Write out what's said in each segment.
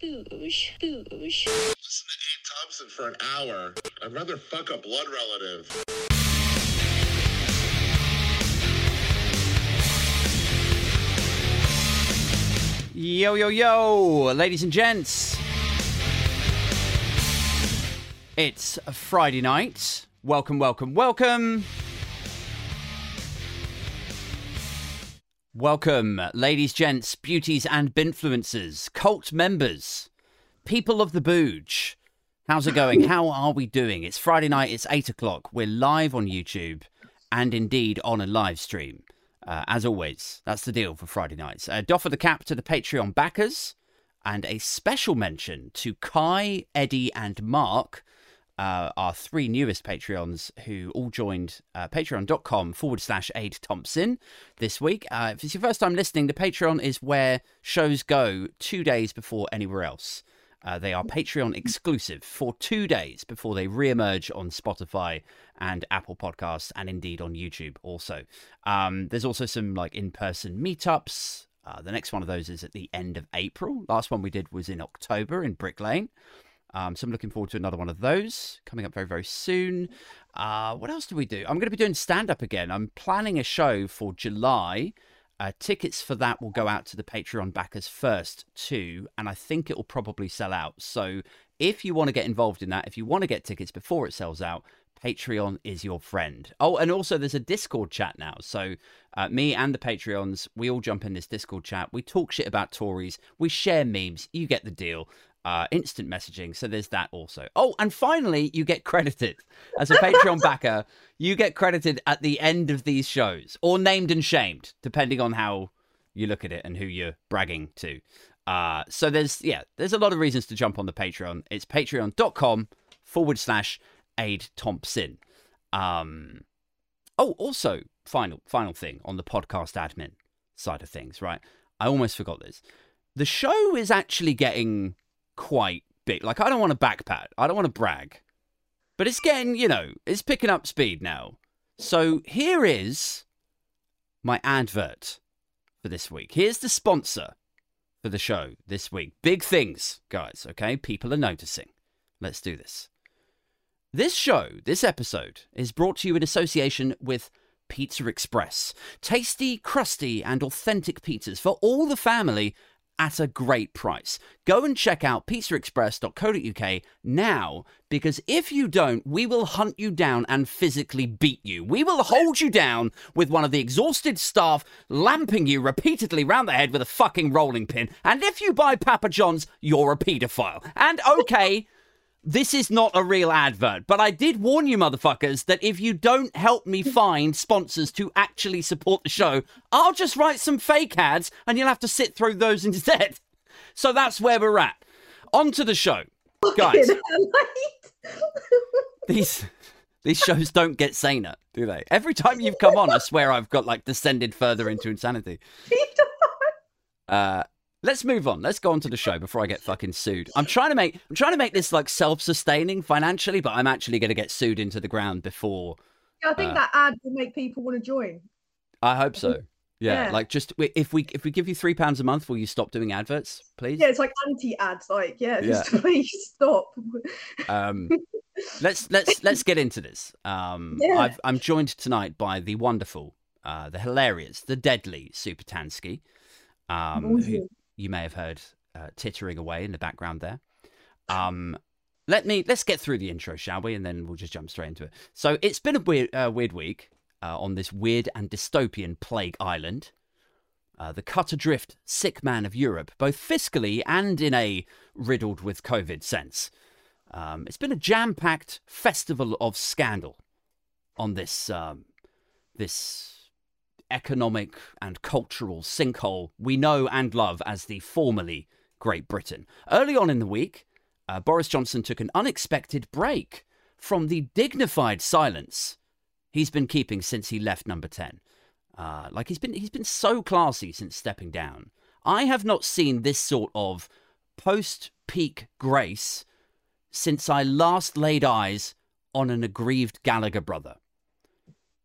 Boosh, boosh. Listen to Aid Thompson for an hour. I'd rather fuck a blood relative. Yo, yo, yo, ladies and gents. It's a Friday night. Welcome, welcome, welcome. Welcome, ladies, gents, beauties, and binfluencers, cult members, people of the booge. How's it going? How are we doing? It's Friday night, it's 8 o'clock. We're live on YouTube and indeed on a live stream. Uh, as always, that's the deal for Friday nights. Uh, doff of the cap to the Patreon backers, and a special mention to Kai, Eddie, and Mark, uh, our three newest Patreons who all joined uh, patreon.com forward slash Aid Thompson this week. Uh, if it's your first time listening, the Patreon is where shows go two days before anywhere else. Uh, they are Patreon exclusive for two days before they re-emerge on Spotify and Apple Podcasts, and indeed on YouTube also. Um, there's also some like in-person meetups. Uh, the next one of those is at the end of April. Last one we did was in October in Brick Lane. Um, so I'm looking forward to another one of those coming up very, very soon. Uh, what else do we do? I'm going to be doing stand up again. I'm planning a show for July. Uh, tickets for that will go out to the Patreon backers first, too, and I think it will probably sell out. So if you want to get involved in that, if you want to get tickets before it sells out, Patreon is your friend. Oh, and also there's a Discord chat now. So uh, me and the Patreons, we all jump in this Discord chat. We talk shit about Tories. We share memes. You get the deal. Uh, instant messaging. So there's that also. Oh, and finally, you get credited as a Patreon backer. You get credited at the end of these shows, or named and shamed, depending on how you look at it and who you're bragging to. Uh, so there's yeah, there's a lot of reasons to jump on the Patreon. It's patreon.com forward slash Aid Thompson. Um, oh, also final final thing on the podcast admin side of things, right? I almost forgot this. The show is actually getting quite big. Like I don't want to backpat. I don't want to brag. But it's getting, you know, it's picking up speed now. So here is my advert for this week. Here's the sponsor for the show this week. Big things, guys, okay? People are noticing. Let's do this. This show, this episode, is brought to you in association with Pizza Express. Tasty, crusty, and authentic pizzas for all the family at a great price. Go and check out pizzaexpress.co.uk now because if you don't, we will hunt you down and physically beat you. We will hold you down with one of the exhausted staff lamping you repeatedly round the head with a fucking rolling pin. And if you buy Papa John's, you're a paedophile. And okay. This is not a real advert, but I did warn you, motherfuckers, that if you don't help me find sponsors to actually support the show, I'll just write some fake ads and you'll have to sit through those instead. So that's where we're at. On to the show. Guys, these these shows don't get saner, do they? Every time you've come on, I swear I've got like descended further into insanity. Uh, let's move on. Let's go on to the show before I get fucking sued. I'm trying to make I'm trying to make this like self-sustaining financially, but I'm actually going to get sued into the ground before. Yeah, I think Uh, that ad will make people want to join. I hope so. Yeah, Yeah. like just if we if we give you three pounds a month, will you stop doing adverts, please? Yeah, it's like anti-ads. Like, yeah, Yeah. just please stop. Um, let's let's let's get into this. Um, Yeah. I've, I'm joined tonight by the wonderful, uh, the hilarious, the deadly Supertanskiii, um, who. You may have heard uh, tittering away in the background there. Um, let me let's get through the intro, shall we? And then we'll just jump straight into it. So it's been a weird uh, weird week uh, on this weird and dystopian plague island. Uh, the cut adrift sick man of Europe, both fiscally and in a riddled with COVID sense. Um, it's been a jam-packed festival of scandal on this um, this economic and cultural sinkhole we know and love as the formerly Great Britain. Early on in the week, uh, Boris Johnson took an unexpected break from the dignified silence he's been keeping since he left Number Ten. Uh, like he's been he's been so classy since stepping down. I have not seen this sort of post-peak grace since I last laid eyes on an aggrieved Gallagher brother.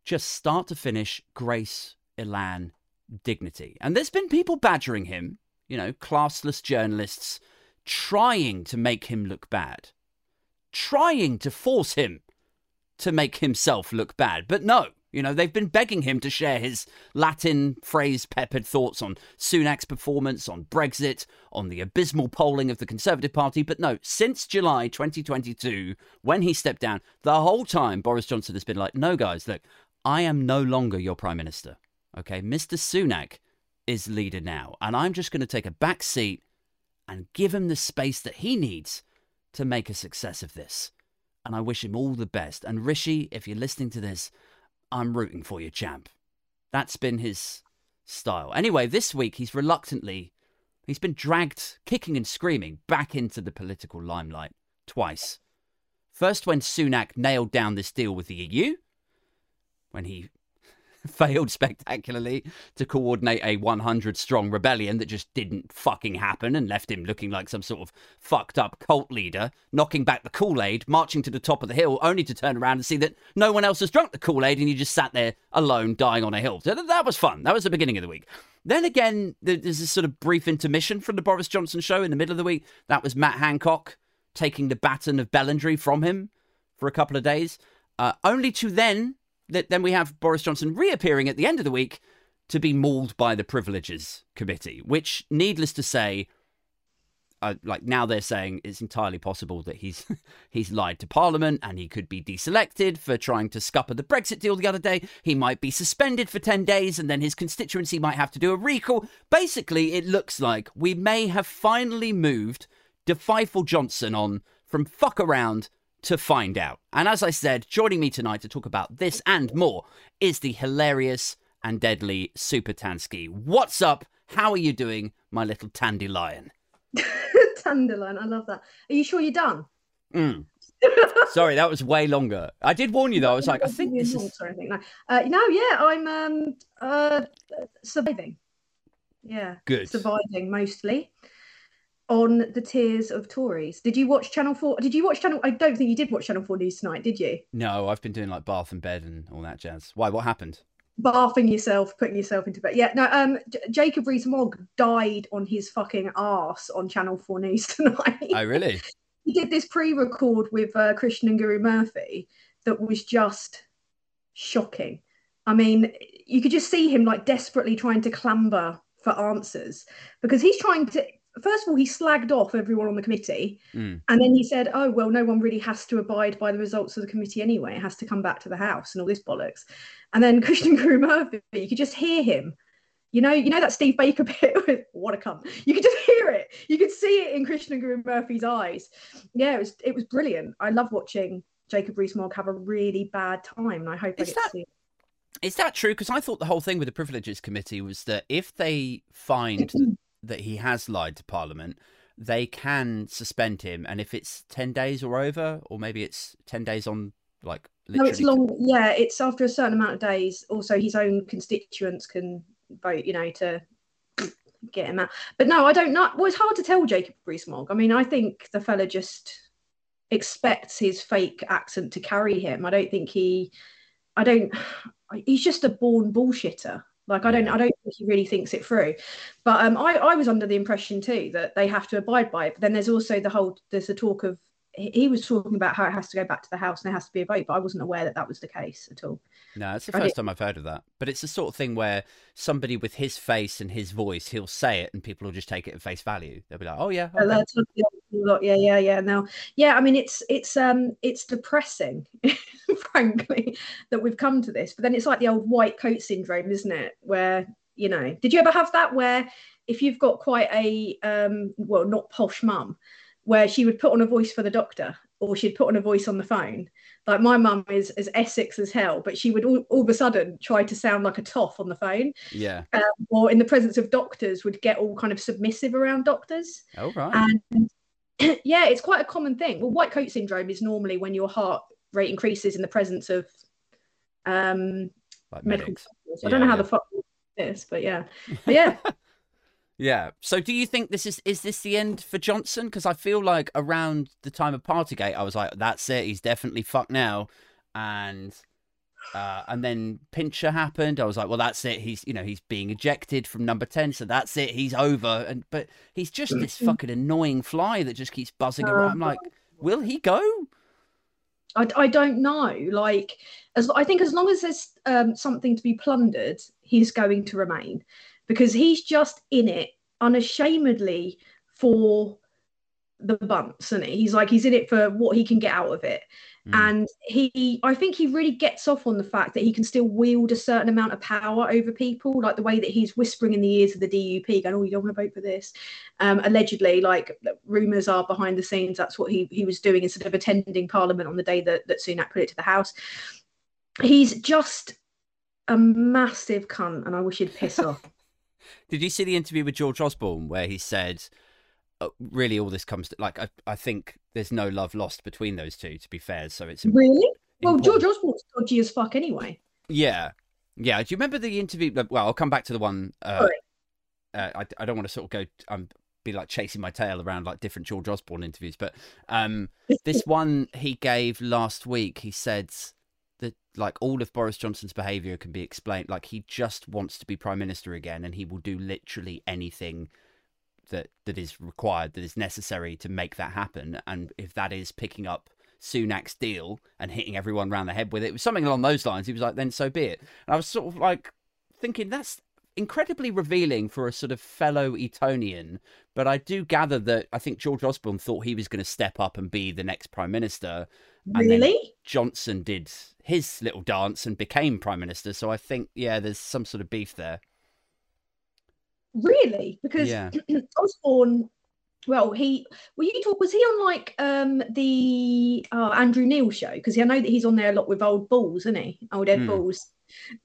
Just start to finish, grace, elan, dignity. And there's been people badgering him, you know, classless journalists trying to make him look bad, trying to force him to make himself look bad. But no, you know, they've been begging him to share his Latin phrase peppered thoughts on Sunak's performance, on Brexit, on the abysmal polling of the Conservative Party. But no, since July 2022, when he stepped down, the whole time Boris Johnson has been like, no, guys, look, I am no longer your Prime Minister. Okay, Mr. Sunak is leader now, and I'm just going to take a back seat and give him the space that he needs to make a success of this. And I wish him all the best. And Rishi, if you're listening to this, I'm rooting for you, champ. That's been his style. Anyway, this week he's reluctantly he's been dragged kicking and screaming back into the political limelight twice. First when Sunak nailed down this deal with the EU, when he failed spectacularly to coordinate a 100 strong rebellion that just didn't fucking happen and left him looking like some sort of fucked up cult leader, knocking back the Kool Aid, marching to the top of the hill, only to turn around and see that no one else has drunk the Kool Aid and he just sat there alone dying on a hill. So that was fun. That was the beginning of the week. Then again, there's this sort of brief intermission from the Boris Johnson show in the middle of the week. That was Matt Hancock taking the baton of Bellendry from him for a couple of days, uh, only to then then we have Boris Johnson reappearing at the end of the week to be mauled by the Privileges Committee, which, needless to say, uh, like now they're saying it's entirely possible that he's he's lied to Parliament and he could be deselected for trying to scupper the Brexit deal the other day. He might be suspended for ten days and then his constituency might have to do a recall. Basically, it looks like we may have finally moved de Pfeffel Johnson on from fuck around to find out. And as I said, joining me tonight to talk about this and more is the hilarious and deadly Supertanskiii. What's up? How are you doing, my little tandy lion? Dandelion, I love that. Are you sure you're done? Mm. Sorry, that was way longer. I did warn you though. I was like, I think this is. Or anything. No, uh, no, yeah, I'm um uh surviving. Yeah, Good. surviving mostly on the tears of Tories. Did you watch Channel Four? Did you watch Channel? I don't think you did watch Channel Four News tonight, did you? No, I've been doing like bath and bed and all that jazz. Why? What happened? Bathing yourself, putting yourself into bed. Yeah, no. Um, J- Jacob Rees-Mogg died on his fucking ass on Channel Four News tonight. Oh, really? he did this pre-record with uh, Krishnan Guru-Murthy that was just shocking. I mean, you could just see him like desperately trying to clamber for answers because he's trying to. First of all, he slagged off everyone on the committee, Mm. and then he said, "Oh well, no one really has to abide by the results of the committee anyway. It has to come back to the house and all this bollocks." And then Krishnan Guru-Murthy, you could just hear him. You know, you know that Steve Baker bit with what a cunt. You could just hear it. You could see it in Krishnan Guru-Murthy's eyes. Yeah, it was it was brilliant. I love watching Jacob Rees-Mogg have a really bad time, and I hope I get that- to see it. Is that true? Because I thought the whole thing with the Privileges Committee was that if they find that he has lied to Parliament, they can suspend him. And if it's 10 days or over, or maybe it's 10 days on, like, No, it's long. Yeah, it's after a certain amount of days. Also, his own constituents can vote. You know, to get him out. But no, I don't know. Well, it's hard to tell Jacob Rees-Mogg. I mean, I think the fella just expects his fake accent to carry him. I don't think he. I don't. He's just a born bullshitter. Like I don't. I don't think he really thinks it through. But um, I I was under the impression too that they have to abide by it. But then there's also the whole. There's a talk of. He was talking about how it has to go back to the house and there has to be a vote, but I wasn't aware that that was the case at all. No, it's the I first did- time I've heard of that. But it's the sort of thing where somebody with his face and his voice, he'll say it and people will just take it at face value. They'll be like, oh, yeah. Okay." that's lot- Yeah, yeah, yeah. Now, yeah. I mean, it's it's um it's depressing, frankly, that we've come to this. But then it's like the old white coat syndrome, isn't it? Where you know, did you ever have that where if you've got quite a um well not posh mum, where she would put on a voice for the doctor or she'd put on a voice on the phone. Like my mum is as Essex as hell, but she would all, all of a sudden try to sound like a toff on the phone, Yeah. or in the presence of doctors would get all kind of submissive around doctors. Oh, right. And yeah, it's quite a common thing. Well, white coat syndrome is normally when your heart rate increases in the presence of um, like medical. I don't know how yeah. the fuck this, but yeah, but yeah. Yeah. So do you think this is is this the end for Johnson? Because I feel like around the time of Partygate, I was like, that's it. He's definitely fucked now. And Uh, and then Pincher happened. I was like, well, that's it. He's, you know, he's being ejected from number 10. So that's it. He's over. And, but he's just this fucking annoying fly that just keeps buzzing around. I'm like, will he go? I, I don't know. Like, as I think, as long as there's um, something to be plundered, he's going to remain because he's just in it unashamedly for the bumps, and he? he's like he's in it for what he can get out of it. Mm. And he, I think he really gets off on the fact that he can still wield a certain amount of power over people, like the way that he's whispering in the ears of the DUP, going, "Oh, you don't want to vote for this." Um, allegedly, like rumours are behind the scenes, that's what he he was doing instead of attending Parliament on the day that that Sunak put it to the House. He's just a massive cunt, and I wish he'd piss off. Did you see the interview with George Osborne where he said, uh, "Really, all this comes to like I, I think there's no love lost between those two. To be fair, so it's really well. George Osborne's dodgy as fuck anyway. Yeah, yeah. Do you remember the interview? Well, I'll come back to the one. Uh, uh, I, I don't want to sort of go. Um, be like chasing my tail around like different George Osborne interviews, but um, this one he gave last week, he said that like all of Boris Johnson's behaviour can be explained. Like he just wants to be prime minister again, and he will do literally anything that that is required, that is necessary to make that happen. And if that is picking up Sunak's deal and hitting everyone around the head with it, it was something along those lines. He was like, then so be it. And I was sort of like thinking that's incredibly revealing for a sort of fellow Etonian. But I do gather that I think George Osborne thought he was going to step up and be the next prime minister. And really? Johnson did his little dance and became prime minister. So I think, yeah, there's some sort of beef there. Really? Because yeah. Osborne well, he were you talk was he on like um the uh, Andrew Neil show? Because I know that he's on there a lot with old balls, isn't he? Old Ed mm. Balls,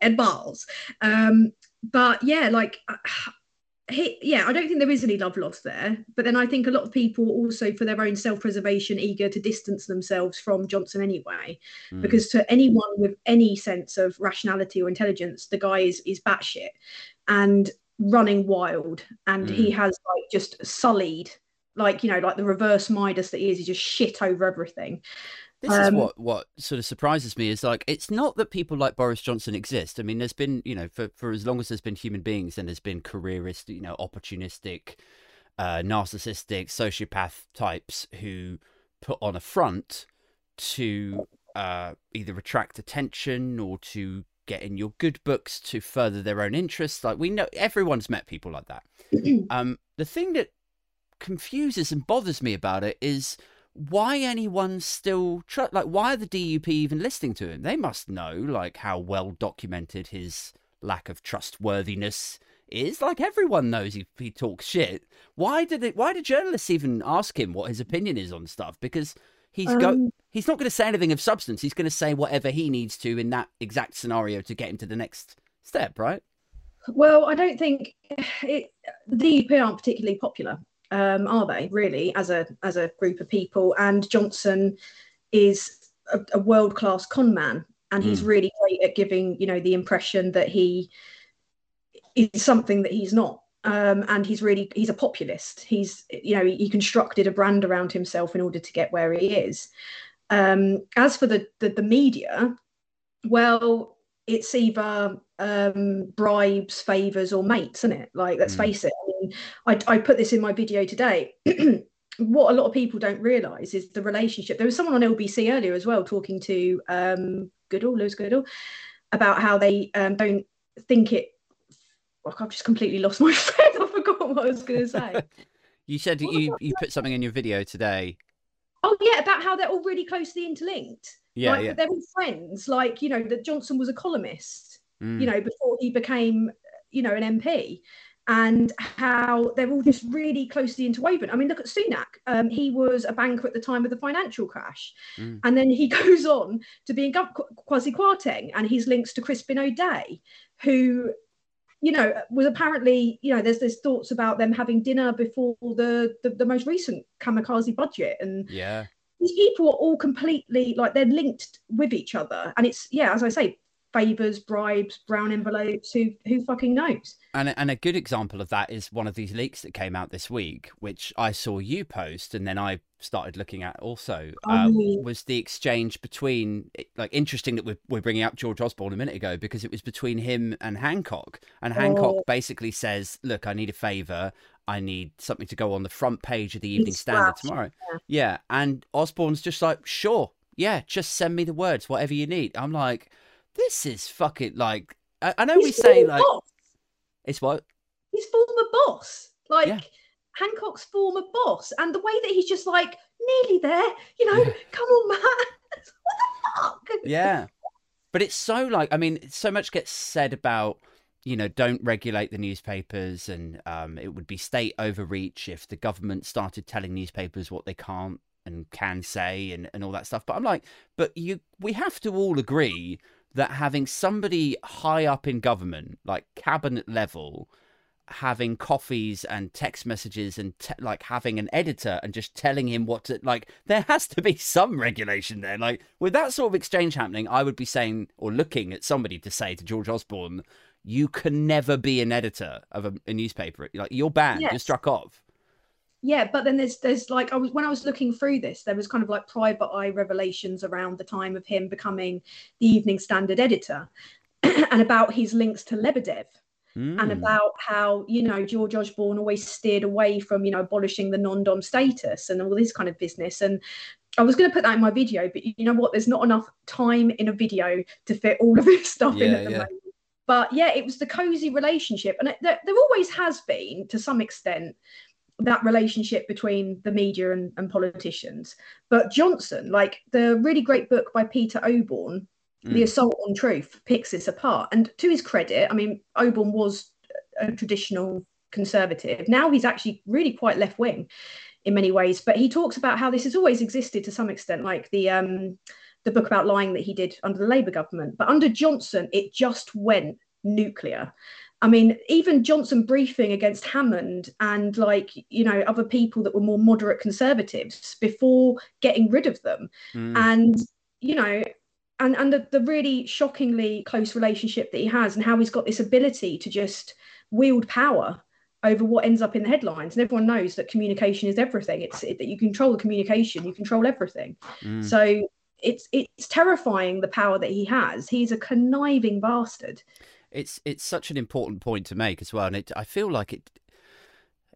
Ed Balls. Um, but yeah, like he, yeah, I don't think there is any love lost there. But then I think a lot of people also, for their own self-preservation, eager to distance themselves from Johnson anyway, mm. because to anyone with any sense of rationality or intelligence, the guy is is batshit and running wild, and mm. he has like just sullied, like you know, like the reverse Midas that he is. He just shit over everything. This um, is what what sort of surprises me is like it's not that people like Boris Johnson exist. I mean, there's been you know for for as long as there's been human beings, and there's been careerist, you know, opportunistic, uh, narcissistic, sociopath types who put on a front to uh, either attract attention or to get in your good books to further their own interests. Like we know everyone's met people like that. um, the thing that confuses and bothers me about it is why anyone still tr- like why are the DUP even listening to him? They must know like how well documented his lack of trustworthiness is. Like everyone knows he, he talks shit. Why did it? Why do journalists even ask him what his opinion is on stuff? Because he's um, go he's not going to say anything of substance. He's going to say whatever he needs to in that exact scenario to get him to the next step, right? Well, I don't think it, the DUP aren't particularly popular um, are they really as a as a group of people? And Johnson is a, a world class con man, and he's mm. really great at giving you know the impression that he is something that he's not. Um, and he's really he's a populist. He's you know he, he, constructed a brand around himself in order to get where he is. Um, as for the, the the media, well, it's either um, bribes, favors, or mates, isn't it? Like, let's mm. face it. I, mean, I, I put this in my video today. what a lot of people don't realise is the relationship. There was someone on LBC earlier as well talking to um, Goodall, Lewis Goodall, about how they um, don't think it. Well, I've just completely lost my thread. I forgot what I was going to say. you said you you put something in your video today. Oh yeah, about how they're all really closely interlinked. Yeah, like, yeah. They're all friends. Like you know that Johnson was a columnist. Mm. You know before he became you know an MP, and how they're all just really closely interwoven. I mean, look at Sunak. Um, he was a banker at the time of the financial crash, mm. and then he goes on to be being Kwasi Kwarteng, and he's links to Crispin Odey, who you know, was apparently, you know, there's there's thoughts about them having dinner before the the, the most recent kamikaze budget, and yeah, these people are all completely like they're linked with each other, and it's yeah, as I say, favors, bribes, brown envelopes. Who who fucking knows? And and a good example of that is one of these leaks that came out this week, which I saw you post, and then I started looking at also. Um, Oh. was the exchange between like interesting that we're we're bringing up George Osborne a minute ago because it was between him and Hancock, and Hancock Oh. basically says, "Look, I need a favor." I need something to go on the front page of the Evening Standard splash, tomorrow. Yeah. And Osborne's just like, sure, yeah, just send me the words, whatever you need. I'm like, this is fucking like, I, I know we say like, boss. it's what? his former boss, like Yeah. Hancock's former boss, and the way that he's just like nearly there, you know, Yeah. come on, man, what the fuck? Yeah. But it's so like, I mean, so much gets said about, you know, don't regulate the newspapers and um, it would be state overreach if the government started telling newspapers what they can't and can say and, and all that stuff. But I'm like, but you, we have to all agree that having somebody high up in government, like cabinet level, having coffees and text messages and te- like having an editor and just telling him what to like there has to be some regulation there like with that sort of exchange happening i would be saying or looking at somebody to say to george osborne you can never be an editor of a, a newspaper like you're banned you're struck off Yeah, but then there's there's like I was when I was looking through this, there was kind of like private eye revelations around the time of him becoming the Evening Standard editor, and about his links to Lebedev. and Mm. about how you know George Osborne always steered away from you know abolishing the non-dom status and all this kind of business. And I was going to put that in my video, but you know what? There's not enough time in a video to fit all of this stuff in at the yeah. moment. But yeah, it was the cozy relationship, and it, there, there always has been to some extent that relationship between the media and, and politicians. But Johnson, like the really great book by Peter Oborne, the Mm. assault on truth picks this apart and to his credit i mean Oborne was a traditional conservative now he's actually really quite left wing in many ways but he talks about how this has always existed to some extent like the um the book about lying that he did under the labour government but under johnson it just went nuclear. I mean, even Johnson briefing against Hammond and like, you know, other people that were more moderate conservatives before getting rid of them. Mm. and you know and and the, the really shockingly close relationship that he has and how he's got this ability to just wield power over what ends up in the headlines. And everyone knows that communication is everything. It's it, that you control the communication you control everything. Mm. so it's it's terrifying the power that he has. He's a conniving bastard. It's it's such an important point to make as well and it i feel like it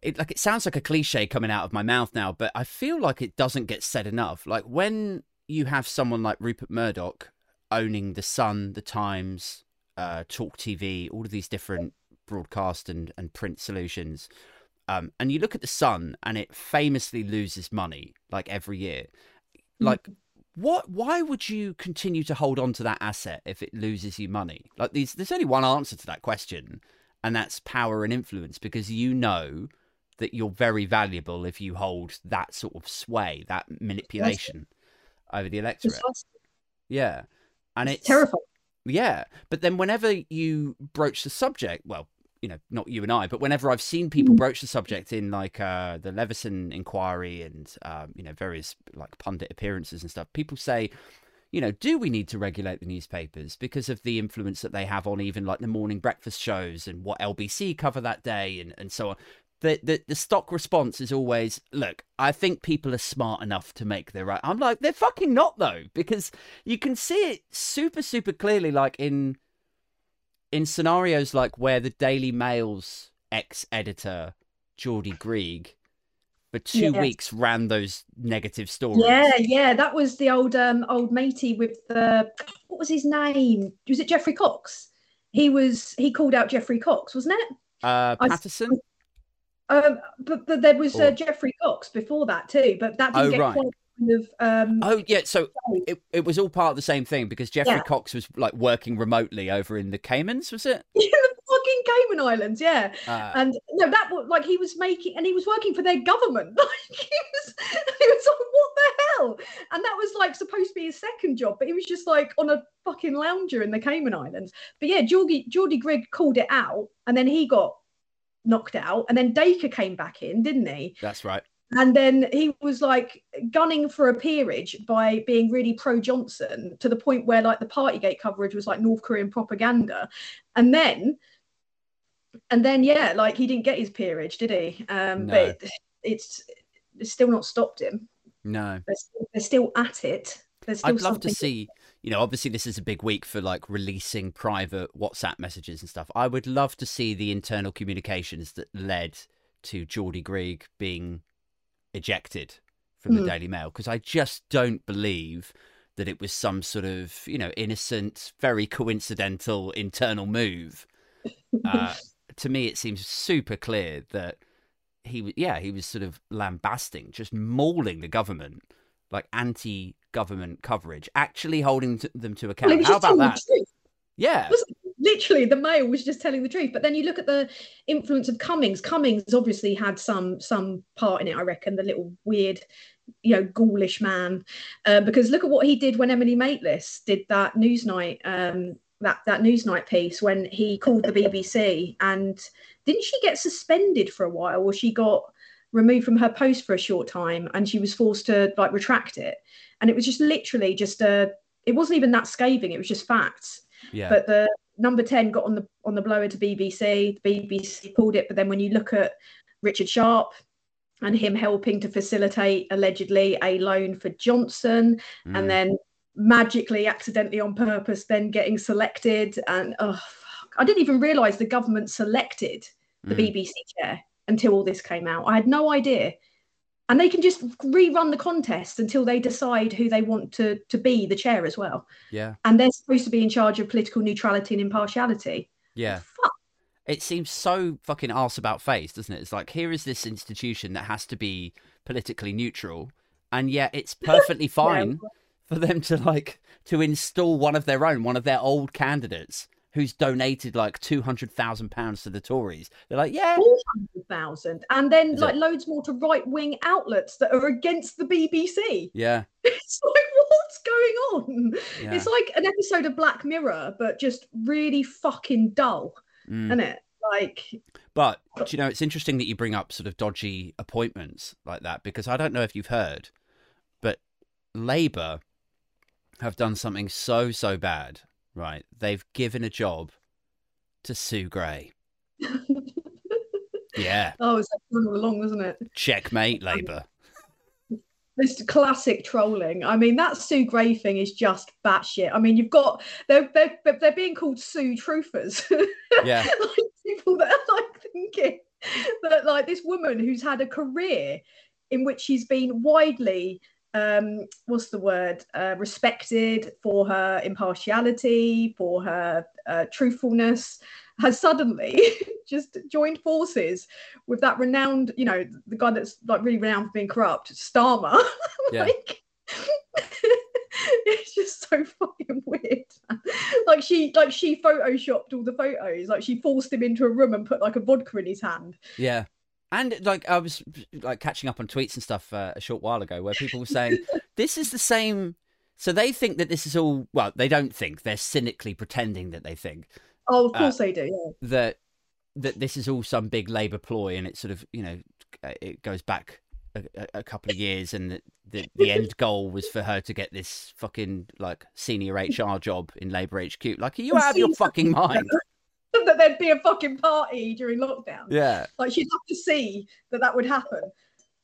it like it sounds like a cliche coming out of my mouth now but i feel like it doesn't get said enough. Like when you have someone like rupert murdoch owning the sun the times uh talk tv all of these different broadcast and and print solutions um and you look at the sun and it famously loses money like every year. Like what why would you continue to hold on to that asset if it loses you money? Like these there's only one answer to that question and that's power and influence because you know that you're very valuable if you hold that sort of sway that manipulation over the electorate. Precisely. yeah. And it's it's terrifying. Yeah, but then whenever you broach the subject, well, you know, not you and I, but whenever I've seen people broach the subject in like uh, the Leveson inquiry and um, you know various like pundit appearances and stuff, people say, you know, do we need to regulate the newspapers because of the influence that they have on even like the morning breakfast shows and what LBC cover that day and and so on. The, the the stock response is always look i think people are smart enough to make their right i'm like they're fucking not though because you can see it super super clearly like in in scenarios like where the Daily Mail's ex-editor Geordie Greig for two Yes. weeks ran those negative stories. Yeah, yeah, that was the old um old matey with the what was his name? Was it Geoffrey Cox? He was he called out Geoffrey Cox, wasn't it? Uh, I- Paterson. Um, but, but there was uh, Geoffrey Cox before that too. But that didn't Oh, get right. quite of um. Oh yeah, so it, it was all part of the same thing because Geoffrey Yeah. Cox was like working remotely over in the Caymans, was it? in the fucking Cayman Islands, yeah. Uh, And no, that was like he was making, and he was working for their government. Like he was, he was like, what the hell? And that was like supposed to be his second job, but he was just like on a fucking lounger in the Cayman Islands. But yeah, Geordie Geordie Greig called it out, and then he got knocked out, and then Dacre came back in, didn't he? that's right. And then he was like gunning for a peerage by being really pro Johnson to the point where like the Partygate coverage was like North Korean propaganda. And then, and then, yeah, like he didn't get his peerage, did he? Um, No. But it's, it's still not stopped him. No. They're still, they're still at it. I'd love to see, you know, obviously this is a big week for like releasing private WhatsApp messages and stuff. I would love to see the internal communications that led to Geordie Greig being ejected from the Mm. Daily Mail because I just don't believe that it was some sort of, you know, innocent, very coincidental internal move. Uh, to me, it seems super clear that he, yeah, he was sort of lambasting, just mauling the government, like anti-government coverage, actually holding them to account. How about that? Yeah? Literally the Mail was just telling the truth. But then you look at the influence of cummings. Cummings obviously had some some part in it i reckon the little weird you know ghoulish man. Uh, because look at what he did when emily maitlis did that newsnight um that that newsnight piece when he called the bbc and didn't she get suspended for a while? Or she got removed from her post for a short time and she was forced to like retract it. And it was just literally just a it wasn't even that scathing. It was just facts. Yeah, but the number 10 got on the on the blower to bbc the bbc pulled it but then when you look at richard sharp and him helping to facilitate allegedly a loan for johnson Mm. and then magically accidentally on purpose then getting selected and oh fuck. i didn't even realize the government selected the Mm. bbc chair until all this came out i had no idea and they can just rerun the contest until they decide who they want to to be the chair as well yeah, and they're supposed to be in charge of political neutrality and impartiality. yeah. Fuck. It seems so fucking arse about face, doesn't it? It's like here is this institution that has to be politically neutral, and yet it's perfectly fine for them to like to install one of their own, one of their old candidates who's donated like two hundred thousand pounds to the Tories. They're like, yeah, Four hundred thousand, and then Is like it? loads more to right wing outlets that are against the BBC. yeah, It's like what's going on? yeah. It's like an episode of Black Mirror, but just really fucking dull, Mm. isn't it? Like, But do you know, it's interesting that you bring up sort of dodgy appointments like that because I don't know if you've heard, but Labour have done something so so bad. Right, they've given a job to Sue Gray. Yeah, oh, it's like all along, wasn't it? checkmate, um, Labour. This classic trolling. I mean, that Sue Gray thing is just batshit. I mean, you've got they're they're, they're being called Sue Truthers. Yeah, like people that are like thinking that like this woman who's had a career in which she's been widely um what's the word? Uh, respected for her impartiality for her uh, truthfulness has suddenly just joined forces with that renowned you know the guy that's like really renowned for being corrupt starmer. Yeah. like it's just so fucking weird. Like she like she photoshopped all the photos. Like she forced him into a room and put like a vodka in his hand. Yeah. And like I was like catching up on tweets and stuff uh, a short while ago where people were saying this is the same. So they think that this is all. Well, they don't think. They're cynically pretending that they think oh of Uh, course they do yeah that that this is all some big Labour ploy, and it sort of you know it goes back a, a- a couple of years, and the, the the end goal was for her to get this fucking like senior HR job in Labour HQ. Like, are you out of your fucking mind? that there'd be a fucking party during lockdown Yeah, like she'd have to see that that would happen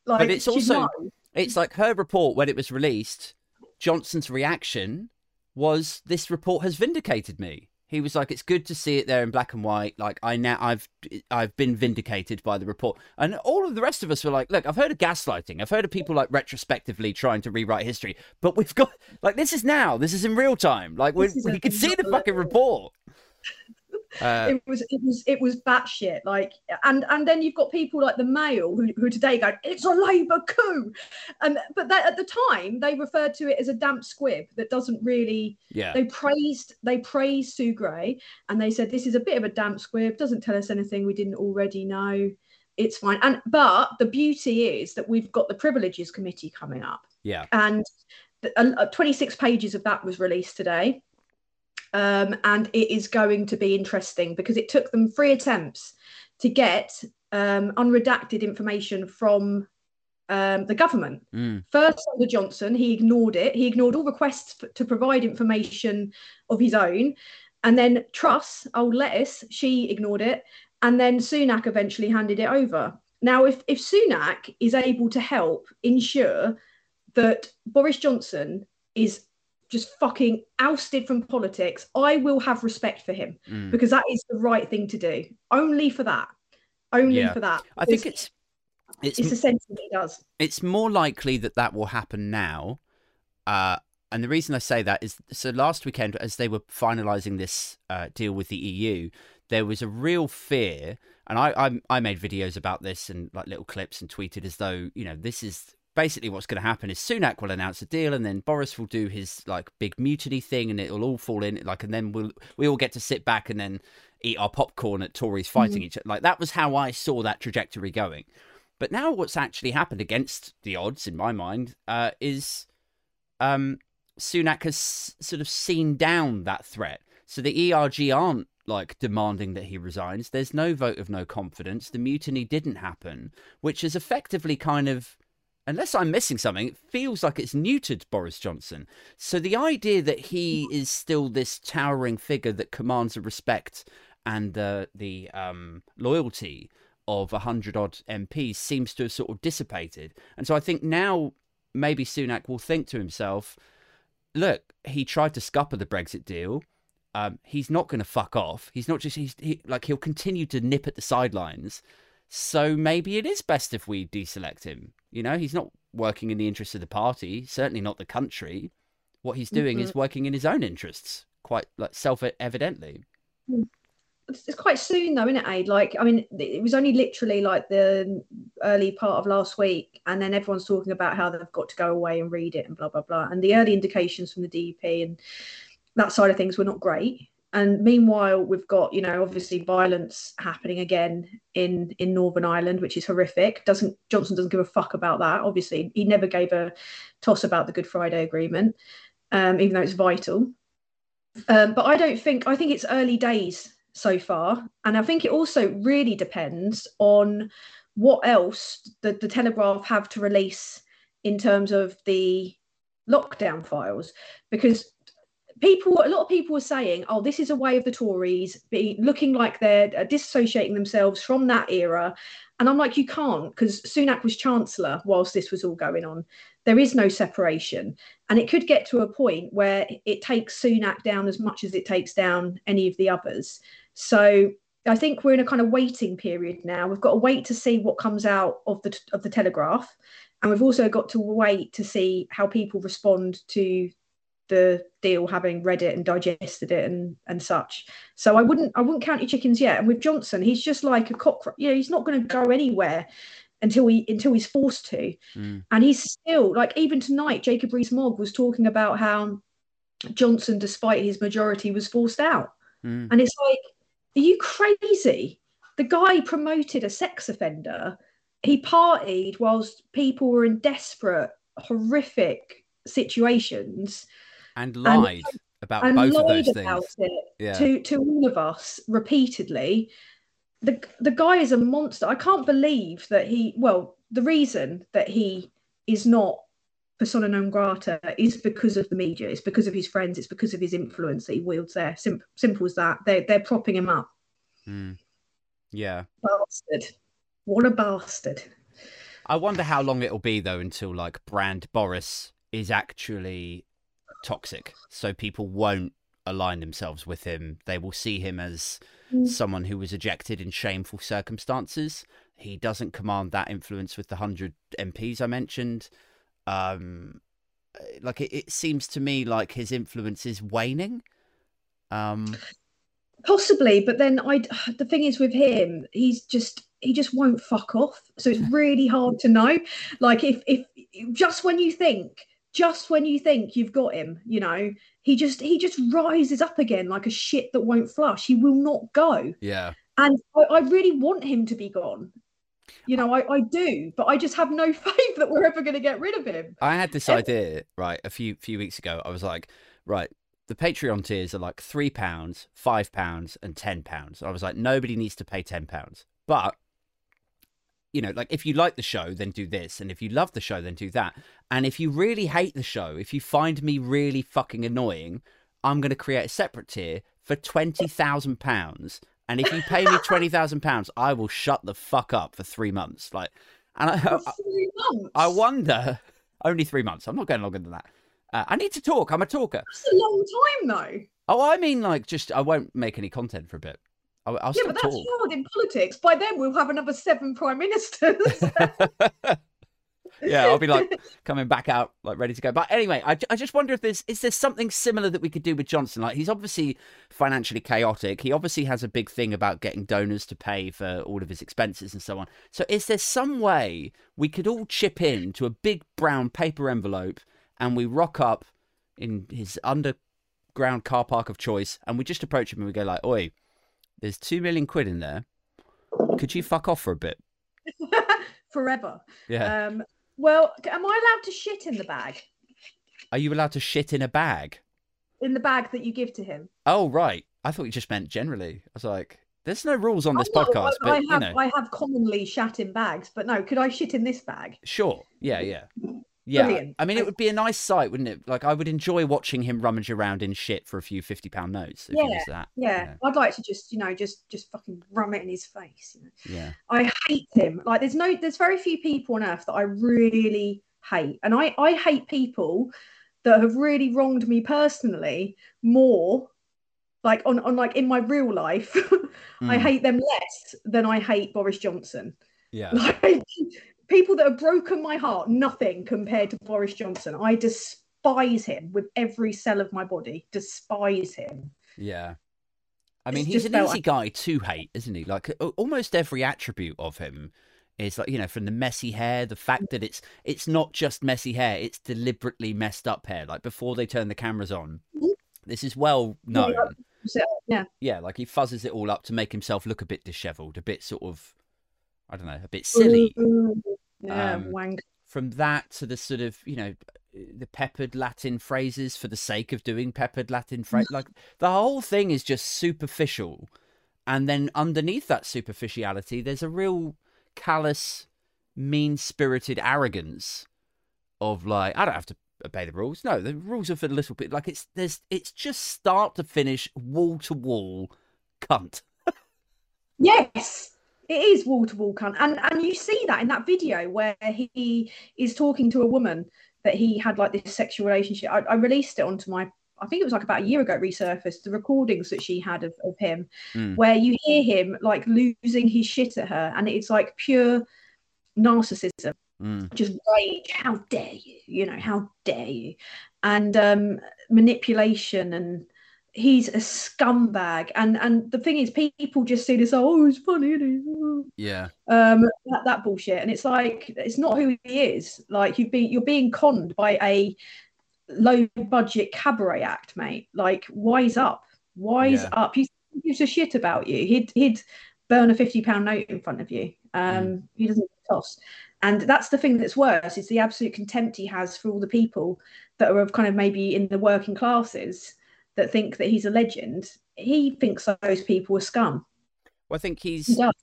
like it's also- it's like her report when it was released. Johnson's reaction was, "This report has vindicated me." He was like, "It's good to see it there in black and white. Like I now I've I've been vindicated by the report." And all of the rest of us were like, "Look, I've heard of gaslighting. I've heard of people like retrospectively trying to rewrite history, but we've got like this is now. This is in real time. Like we we can see the fucking report." Uh, it was it was it was batshit like and and then you've got people like the Mail who, who today go it's a Labour coup. And but that at the time they referred to it as a damp squib that doesn't really yeah, they praised they praised Sue Gray and they said this is a bit of a damp squib doesn't tell us anything we didn't already know. It's fine. And but the beauty is that we've got the privileges committee coming up. Yeah, and the, uh, uh, 26 pages of that was released today um, and it is going to be interesting because it took them three attempts to get um, unredacted information from um, the government. Mm. First, under Johnson, he ignored it. He ignored all requests f- to provide information of his own. And then Truss, old lettuce, she ignored it. And then Sunak eventually handed it over. Now, if, if Sunak is able to help ensure that Boris Johnson is just fucking ousted from politics, I will have respect for him Mm. because that is the right thing to do. Only for that. Only Yeah. for that. I think it's it's it's essential that he does. it's more likely that that will happen now. Uh, and the reason I say that is so last weekend, as they were finalising this uh, deal with the EU, there was a real fear, and I, I I made videos about this and like little clips and tweeted as though you know this is basically what's going to happen is Sunak will announce a deal and then Boris will do his like big mutiny thing and it'll all fall in like and then we'll we all get to sit back and then eat our popcorn at Tories fighting each other like that was how I saw that trajectory going. But now what's actually happened against the odds, in my mind, uh, is um, Sunak has s- sort of seen down that threat. So the ERG aren't like demanding that he resigns. There's no vote of no confidence. The mutiny didn't happen, which is effectively kind of, unless I'm missing something, it feels like it's neutered Boris Johnson. So the idea that he is still this towering figure that commands the respect and the the um, loyalty of a hundred odd MPs seems to have sort of dissipated. And so I think now maybe Sunak will think to himself, look, he tried to scupper the Brexit deal. Um, he's not going to fuck off. He's not just he's he, like he'll continue to nip at the sidelines. So maybe it is best if we deselect him. You know, he's not working in the interests of the party, certainly not the country. What he's doing mm-hmm. is working in his own interests, quite like self evidently. It's quite soon though, isn't it, Aid? Like, I mean, it was only literally like the early part of last week, and then everyone's talking about how they've got to go away and read it and blah blah blah. And the early indications from the DUP and that side of things were not great. And meanwhile, we've got, you know, obviously violence happening again in in Northern Ireland, which is horrific. Doesn't Johnson doesn't give a fuck about that. Obviously, he never gave a toss about the Good Friday Agreement, um, even though it's vital. Um, but I don't think I think it's early days so far, and I think it also really depends on what else the, the Telegraph have to release in terms of the lockdown files, because people a lot of people were saying oh this is a way of the tories be looking like they're uh, disassociating themselves from that era. And i'm like you can't because sunak was chancellor whilst this was all going on. There is no separation. And it could get to a point where it takes sunak down as much as it takes down any of the others. So i think we're in a kind of waiting period now. We've got to wait to see what comes out of the of the telegraph. And we've also got to wait to see how people respond to the deal having read it and digested it and and such. So i wouldn't i wouldn't count your chickens yet. And with johnson he's just like a cockroach you know he's not going to go anywhere until he until he's forced to. Mm. and he's still like even tonight jacob rees-mogg was talking about how johnson despite his majority was forced out. Mm. and it's like are you crazy? The guy promoted a sex offender. He partied whilst people were in desperate horrific situations And lied about and both of those about things. it Yeah. to to all of us repeatedly. The the guy is a monster. I can't believe that he. Well, the reason that he is not persona non grata is because of the media. It's because of his friends. It's because of his influence that he wields there. Sim- simple as that. They they're propping him up. Mm. Yeah. Bastard. What a bastard. I wonder how long it'll be though until like brand Boris is actually toxic, so people won't align themselves with him. They will see him as Mm. someone who was ejected in shameful circumstances. He doesn't command that influence with the hundred MPs I mentioned. Um, like it, it seems to me like his influence is waning. Um, Possibly, but then I the thing is with him, he's just he just won't fuck off. So it's really hard to know. Like if if just when you think, just when you think you've got him, you know, he just he just rises up again like a shit that won't flush. He will not go. yeah. And I, I really want him to be gone. You know, I, I do, but I just have no faith that we're ever going to get rid of him. I had this idea right a few few weeks ago. I was like, right, the Patreon tiers are like three pounds, five pounds, and ten pounds. I was like, nobody needs to pay ten pounds, but you know, like if you like the show, then do this, and if you love the show, then do that. And if you really hate the show, if you find me really fucking annoying, I'm going to create a separate tier for twenty thousand pounds. And if you pay me twenty thousand pounds, I will shut the fuck up for three months. Like, and I, I, Three months. I wonder. Only three months. I'm not going longer than that. Uh, I need to talk. I'm a talker. That's a long time though. Oh, I mean, like, just I won't make any content for a bit. I'll, I'll Yeah, but that's talk. hard in politics. By then we'll have another seven prime ministers. yeah, I'll be like coming back out, like ready to go. But anyway, I, I just wonder if there's is there something similar that we could do with Johnson? Like he's obviously financially chaotic. He obviously has a big thing about getting donors to pay for all of his expenses and so on. So is there some way we could all chip in to a big brown paper envelope and we rock up in his underground car park of choice and we just approach him and we go like, "Oi, there's two million quid in there. Could you fuck off for a bit?" Forever. Yeah. Um, well, am I allowed to shit in the bag? Are you allowed to shit in a bag? In the bag that you give to him? Oh right, I thought you just meant generally. I was like, "There's no rules on this no, podcast," but I you have know, I have commonly shat in bags, but no, could I shit in this bag? sure, yeah, yeah, yeah. Brilliant. I mean, it would be a nice sight, wouldn't it? Like, I would enjoy watching him rummage around in shit for a few fifty pound notes. If he was that, Yeah, I'd like to just, you know, just just fucking rum it in his face. You know? yeah, I hate him. Like there's no there's very few people on earth that I really hate. And I I hate people that have really wronged me personally more like on, on like in my real life. I Mm. hate them less than I hate Boris Johnson. yeah, Like people that have broken my heart, nothing compared to Boris Johnson. I despise him with every cell of my body. Despise him. yeah. I mean, It's he's an easy guy to hate, isn't he? Like, almost every attribute of him is like, you know, from the messy hair, the fact that it's it's not just messy hair; it's deliberately messed up hair. Like before they turn the cameras on, this is well known. yeah. yeah, like he fuzzes it all up to make himself look a bit dishevelled, a bit sort of, I don't know, a bit silly. Mm, Yeah, Um, wank. From that to the sort of, you know, the peppered Latin phrases for the sake of doing peppered Latin phrase. like the whole thing is just superficial, and then underneath that superficiality, there's a real callous, mean-spirited arrogance of like, I don't have to obey the rules. No, the rules are for the little bit. Like it's there's it's just start to finish, wall to wall, cunt. Yes, it is wall to wall cunt, and and you see that in that video where he is talking to a woman that he had like this sexual relationship. I, I released it onto my. I think it was like about a year ago. Resurfaced the recordings that she had of, of him, Mm. where you hear him like losing his shit at her, and it's like pure narcissism Mm. just rage how dare you you know how dare you and um manipulation and he's a scumbag. And and the thing is people just see this oh it's funny isn't it?" Yeah. um that, that bullshit. And it's like it's not who he is. Like you've been you're being conned by a low budget cabaret act mate. Like wise up. Wise Yeah. up. He gives a shit about you. He'd he'd burn a 50 pound note in front of you. Um he doesn't toss. And that's the thing that's worse is the absolute contempt he has for all the people that are of kind of maybe in the working classes that think that he's a legend he thinks those people are scum Well, I think he's does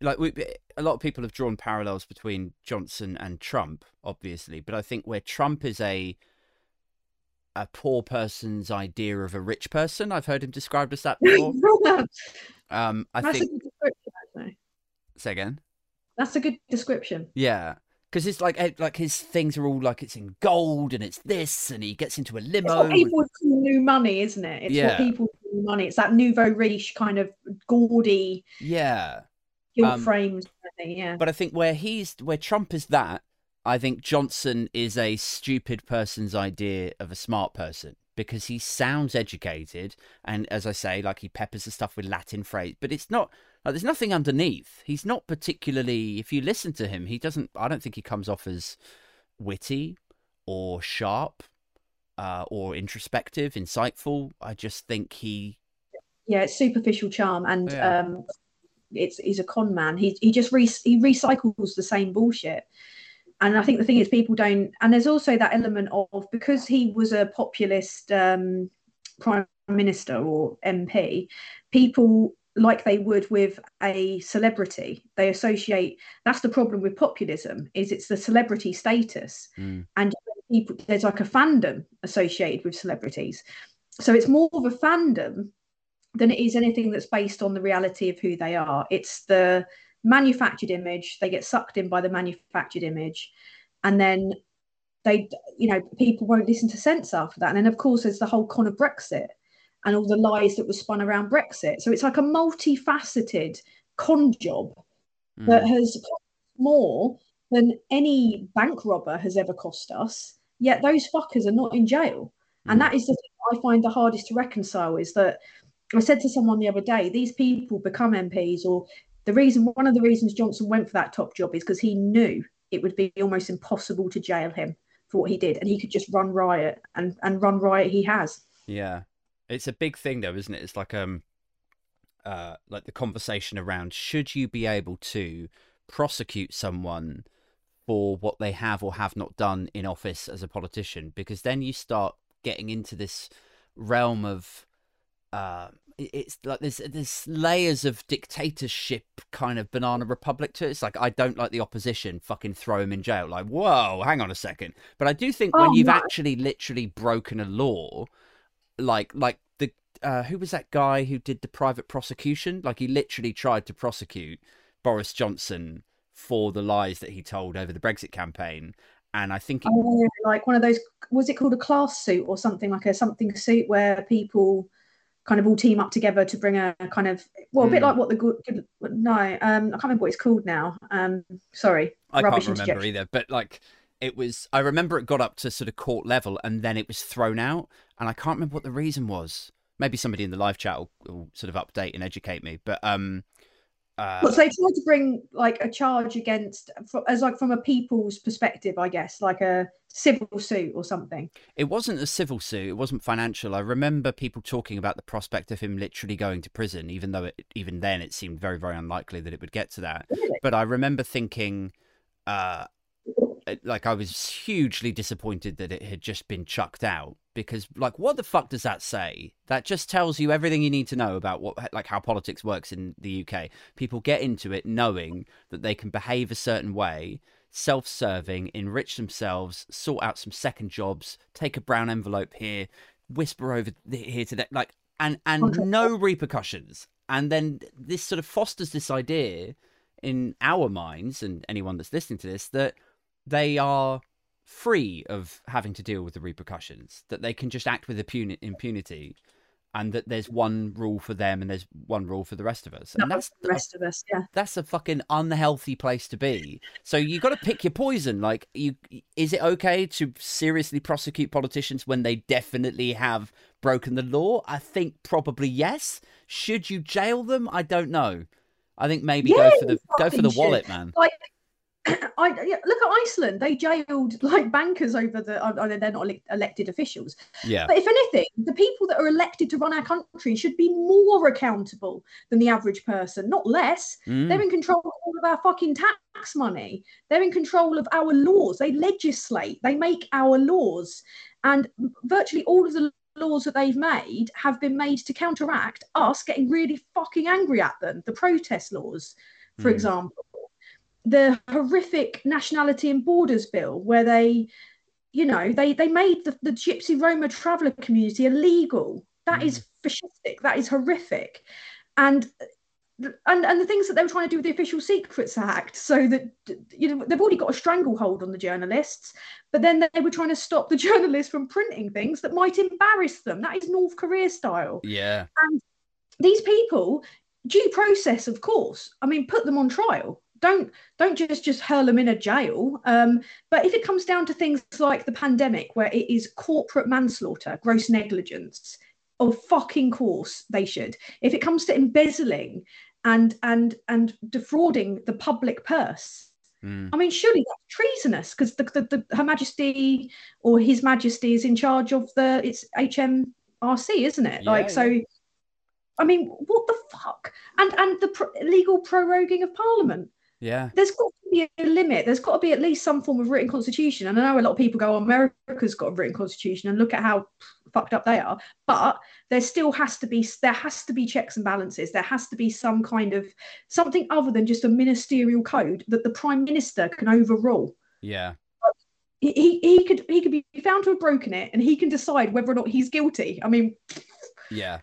like we, a lot of people have drawn parallels between Johnson and Trump, obviously, but I think where Trump is a a poor person's idea of a rich person, I've heard him described as that before. Um, I That's think a good description, say again. That's a good description. Yeah, because it's like eh, like his things are all like it's in gold and it's this, and he gets into a It's limo. people call new money, isn't it? It's Yeah. what people call money. It's that nouveau riche kind of gaudy yeah, Um, frames. kind of thing, Yeah. but I think where he's where Trump is that, I think Johnson is a stupid person's idea of a smart person because he sounds educated and as I say, like he peppers the stuff with Latin phrase, but it's not there's nothing underneath. He's not particularly if you listen to him, he doesn't I don't think he comes off as witty or sharp uh, or introspective, insightful. I just think he yeah, it's superficial charm, and Yeah. um, it's he's a con man. He he just re- he recycles the same bullshit. And I think the thing is, people don't. And there's also that element of because he was a populist um, prime minister or MP, people like they would with a celebrity. They associate. That's the problem with populism. Is it's the celebrity status, Mm. and people there's like a fandom associated with celebrities. So it's more of a fandom than it is anything that's based on the reality of who they are. It's the manufactured image. They get sucked in by the manufactured image, and then they, you know, people won't listen to sense after that. And then of course there's the whole con of Brexit and all the lies that were spun around Brexit. So it's like a multifaceted con job Mm. that has cost more than any bank robber has ever cost us. Yet those fuckers are not in jail. And Mm. that is the thing I find the hardest to reconcile is that I said to someone the other day, these people become MPs, or the reason one of the reasons Johnson went for that top job is because he knew it would be almost impossible to jail him for what he did, and he could just run riot and and run riot he has. Yeah. It's a big thing though, isn't it? It's like um uh like the conversation around should you be able to prosecute someone for what they have or have not done in office as a politician because then you start getting into this realm of uh it's like there's there's layers of dictatorship kind of banana republic to it. It's like I don't like the opposition, fucking throw him in jail. Like, whoa, hang on a second. But I do think when Oh, you've no. actually literally broken a law, like like uh, who was that guy who did the private prosecution? Like he literally tried to prosecute Boris Johnson for the lies that he told over the Brexit campaign, and I think he, Oh, like one of those was it called a class suit or something like a something suit where people kind of all team up together to bring a, kind of well a bit Hmm. like what the good, good no um I can't remember what it's called now um sorry I rubbish can't remember either, but like it was. I remember it got up to sort of court level, and then it was thrown out, and I can't remember what the reason was. Maybe somebody in the live chat will, will sort of update and educate me, but um. Uh, But so they tried to bring like a charge against as like from a people's perspective I guess like a civil suit or something It wasn't a civil suit. It wasn't financial. I remember people talking about the prospect of him literally going to prison, even though it, even then it seemed very, very unlikely that it would get to that. Really? But I remember thinking, uh, Uh, like I was hugely disappointed that it had just been chucked out because, like, what the fuck does that say? That just tells you everything you need to know about what, like, how politics works in the UK. People get into it knowing that they can behave a certain way self-serving, enrich themselves, sort out some second jobs, take a brown envelope here, whisper over here to that, like, and and no repercussions. And then this sort of fosters this idea in our minds and anyone that's listening to this that they are free of having to deal with the repercussions, that they can just act with impuni- impunity, and that there's one rule for them and there's one rule for the rest of us. And Not that's the rest of us yeah that's a fucking unhealthy place to be. So you've got to pick your poison. Like, you is it okay to seriously prosecute politicians when they definitely have broken the law? I think probably yes. Should you jail them? I don't know. I think maybe Yeah, go for the go for the fucking wallet, man. like I yeah, look at Iceland. They jailed like bankers over the. I know they're not elec- elected officials, Yeah, but if anything, the people that are elected to run our country should be more accountable than the average person, not less. Mm. They're in control of all of our fucking tax money. They're in control of our laws. They legislate. They make our laws, and virtually all of the laws that they've made have been made to counteract us getting really fucking angry at them. The protest laws, for Mm. example, the horrific nationality and borders bill, where they, you know, they they made the, the Gypsy Roma traveller community illegal. That is mm. fascistic. That is horrific, and. And, and the things that they were trying to do with the Official Secrets Act, so that you know they've already got a stranglehold on the journalists, but then they were trying to stop the journalists from printing things that might embarrass them. That is North Korea style yeah, and these people due process of course i mean put them on trial don't don't just just hurl them in a jail um, but if it comes down to things like the pandemic where it is corporate manslaughter gross negligence of fucking course they should if it comes to embezzling and and and defrauding the public purse Mm. I mean, surely that's treasonous because the, the, the Her Majesty or His Majesty is in charge of the it's HMRC, isn't it? Yeah, like so. I mean, what the fuck? And and the pro- legal proroguing of Parliament. Yeah. There's got to be a limit. There's got to be at least some form of written constitution. And I know a lot of people go, oh, America's got a written constitution, and look at how fucked up they are. But there still has to be there has to be checks and balances. There has to be some kind of something other than just a ministerial code that the prime minister can overrule. Yeah. He, he, could he could be found to have broken it, and he can decide whether or not he's guilty. I mean, Yeah.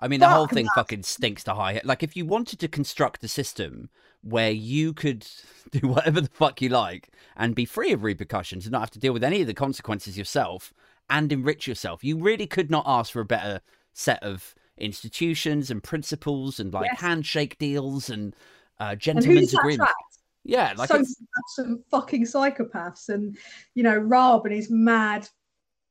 I mean, the whole thing fucking stinks to high. Like, if you wanted to construct a system where you could do whatever the fuck you like and be free of repercussions and not have to deal with any of the consequences yourself and enrich yourself, you really could not ask for a better set of institutions and principles and like Yes. handshake deals and uh, gentlemen's agreements. Yeah, like so some fucking psychopaths, and you know, Raab and his mad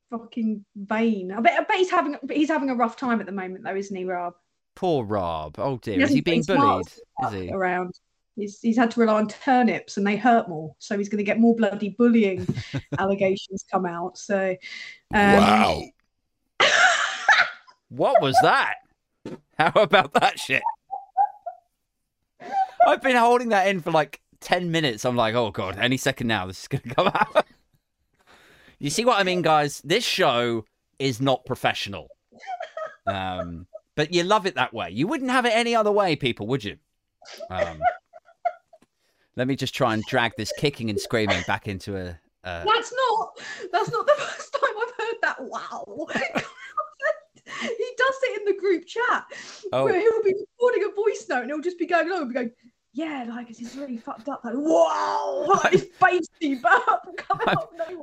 fucking vein. I bet, I bet he's having he's having a rough time at the moment, though, isn't he, Raab? poor Raab. Oh dear, He is he being bullied? Is he? Around. He's, he's had to rely on turnips and they hurt more. So he's going to get more bloody bullying allegations come out. So, um, What was that? How about that shit? I've been holding that in for like 10 minutes. I'm like, oh God, any second now, this is going to come out. you see what I mean, guys? This show is not professional. Um, but you love it that way. You wouldn't have it any other way, people, would you? Um, let me just try and drag this kicking and screaming back into a. a That's not that's not the first time I've heard that. Wow. he does it in the group chat Oh. where he'll be recording a voice note and he'll just be going along and be going, Yeah, like it's really fucked up. Like, wow, like bassy burp I'm-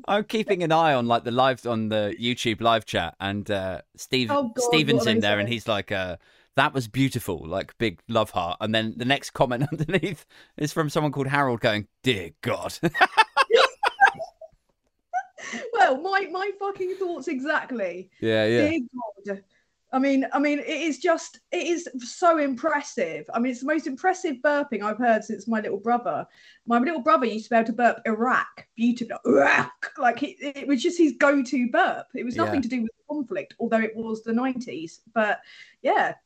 I'm keeping an eye on like the live on the YouTube live chat, and uh, Steve Oh, God, Steven's in there, and he's like, uh, "That was beautiful," like big love heart. And then the next comment underneath is from someone called Harold going, "Dear God." well, my my fucking thoughts exactly. yeah, yeah, Dear God. I mean, I mean, it is just, it is so impressive. I mean, it's the most impressive burping I've heard since my little brother. My little brother used to be able to burp Iraq beautifully, Iraq, like it, it was just his go-to burp. It was nothing Yeah. to do with conflict, although it was the nineties. But yeah,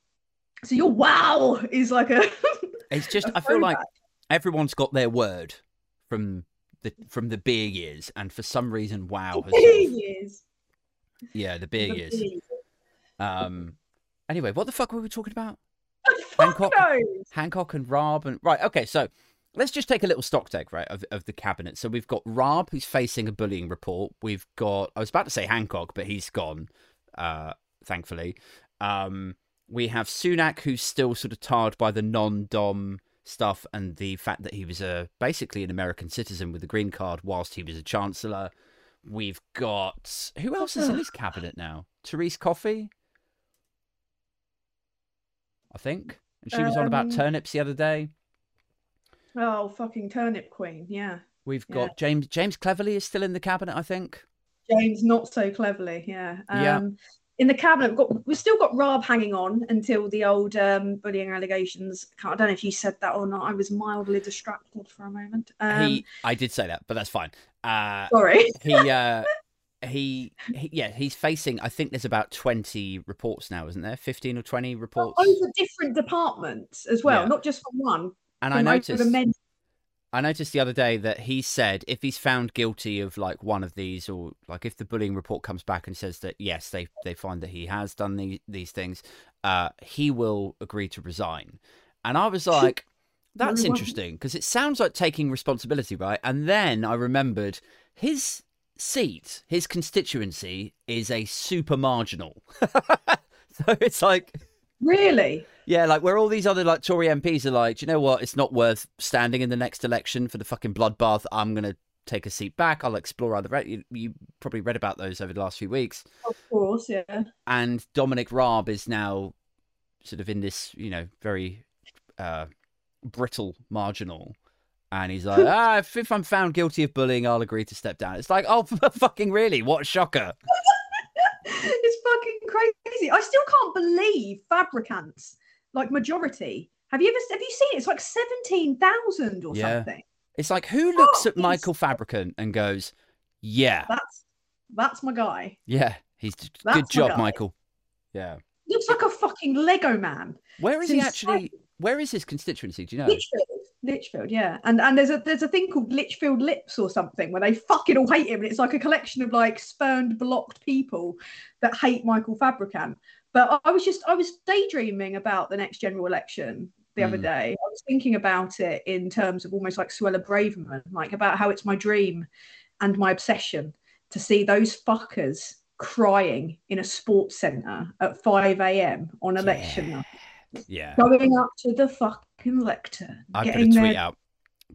so your wow is like a. It's just I feel like everyone's got their word from the from the beer years, and for some reason, wow, has Beer years. yeah, the beer The years. beer. Um, anyway, what the fuck were we talking about? Hancock. knows? Hancock and Raab and right. Okay, so let's just take a little stock take right of of the cabinet. So we've got Raab, who's facing a bullying report. We've got I was about to say Hancock, but he's gone, uh, thankfully. Um, we have Sunak who's still sort of tarred by the non-dom stuff and the fact that he was a basically an American citizen with a green card whilst he was a chancellor. We've got who else is in his cabinet now? Therese Coffey, I think, and she was on about Um, turnips the other day. Oh, fucking turnip queen. Yeah. We've Yeah. got James James Cleverly is still in the cabinet, I think. James not so cleverly, yeah. Um, Yeah. In the cabinet, we've got we've still got Raab hanging on until the old um, bullying allegations. I don't know if you said that or not. I was mildly distracted for a moment. Um, he I did say that, but that's fine. Uh sorry. he uh he, he yeah, he's facing I think there's about 20 reports now, isn't there? 15 or 20 reports. Over different departments as well, Yeah. not just from one. and I noticed the I noticed the other day that he said if he's found guilty of like one of these, or like if the bullying report comes back and says that yes, they they find that he has done the, these things, uh, he will agree to resign. And I was like, that's interesting because it sounds like taking responsibility, right? And then I remembered his seat, his constituency is a super marginal. so it's like Really? Yeah, like where all these other like Tory MPs are like, "Do you know what? It's not worth standing in the next election for the fucking bloodbath. I'm gonna take a seat back. I'll explore other. Re- you, you probably read about those over the last few weeks. Of course, yeah. And Dominic Raab is now sort of in this, you know, very uh, brittle marginal. And he's like, ah, if, if I'm found guilty of bullying, I'll agree to step down. It's like, oh, fucking really? What a shocker. it's fucking crazy. I still can't believe Fabricant's like majority. Have you ever have you seen it? It's like seventeen thousand or Yeah. something. It's like, who oh, looks Oh, at Michael Fabricant and goes, yeah, That's that's my guy. yeah, he's good That's my job, guy. Michael. Yeah. Looks like a fucking Lego man. Where is It's he insane. actually? Where is his constituency? Do you know? Litchfield. Lichfield, yeah, and and there's a there's a thing called Lichfield Lips or something where they fucking all hate him, and it's like a collection of like spurned, blocked people that hate Michael Fabricant. But I was just I was daydreaming about the next general election the other Mm. day. I was thinking about it in terms of almost like Suella Braverman, like about how it's my dream and my obsession to see those fuckers crying in a sports centre at 5 a.m. on election Yeah. night, Yeah. going up to the fucking lectern, I put a tweet their out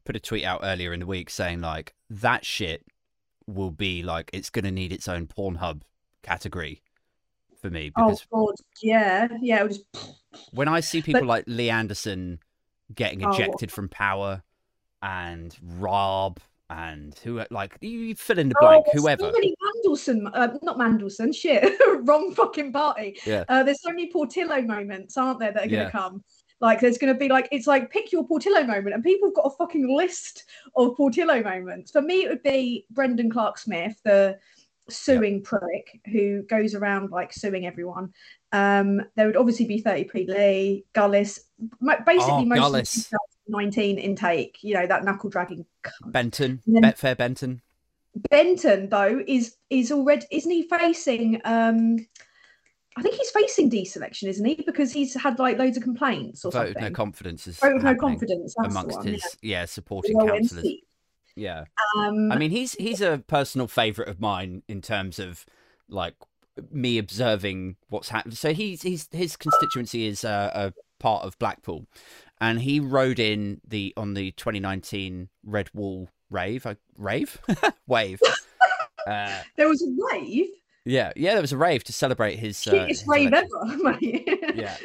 put a tweet out earlier in the week saying like that shit will be like it's gonna need its own Pornhub category for me Oh god, yeah, yeah. When I see people But- like Lee Anderson getting Oh. ejected from power and Raab and who like you fill in the oh, blank, there's whoever. So many Mandelson, uh, not Mandelson. Shit, wrong fucking party. Yeah. Uh, there's so many Portillo moments, aren't there, that are going to Yeah. come. Like there's going to be like it's like pick your Portillo moment, and people have got a fucking list of Portillo moments. For me, it would be Brendan Clarke-Smith, the suing prick who goes around like suing everyone. Um, there would obviously be 30p Lee, Gullis, basically Oh, most Gullis. of the 2019 intake. You know that knuckle dragging. Benton, then- Betfair Benton. Benton though is is already isn't he facing um I think he's facing deselection, isn't he? Because he's had like loads of complaints or Vote something. no confidence is Vote no confidence. Amongst his yeah, yeah. supporting councillors. Yeah. Um, I mean, he's he's a personal favourite of mine in terms of like me observing what's happened. So he's he's his constituency is uh, a part of Blackpool, and he rode in the on the 2019 Red Wall rave. I, rave, wave. Uh, there was a wave, yeah, yeah, there was a rave to celebrate his. Uh, his wave ever. Yeah.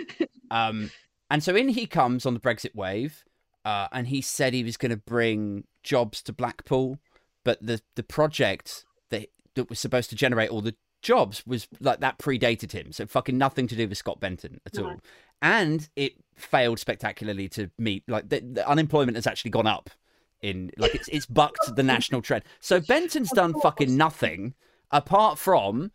Um, and so in he comes on the Brexit wave, uh, and he said he was going to bring jobs to Blackpool, but the the project that that was supposed to generate all the jobs was like that predated him, so fucking nothing to do with Scott Benton at No. all, and it failed spectacularly to meet like the, the unemployment has actually gone up in like it's it's bucked the national trend. So Benton's done fucking nothing apart from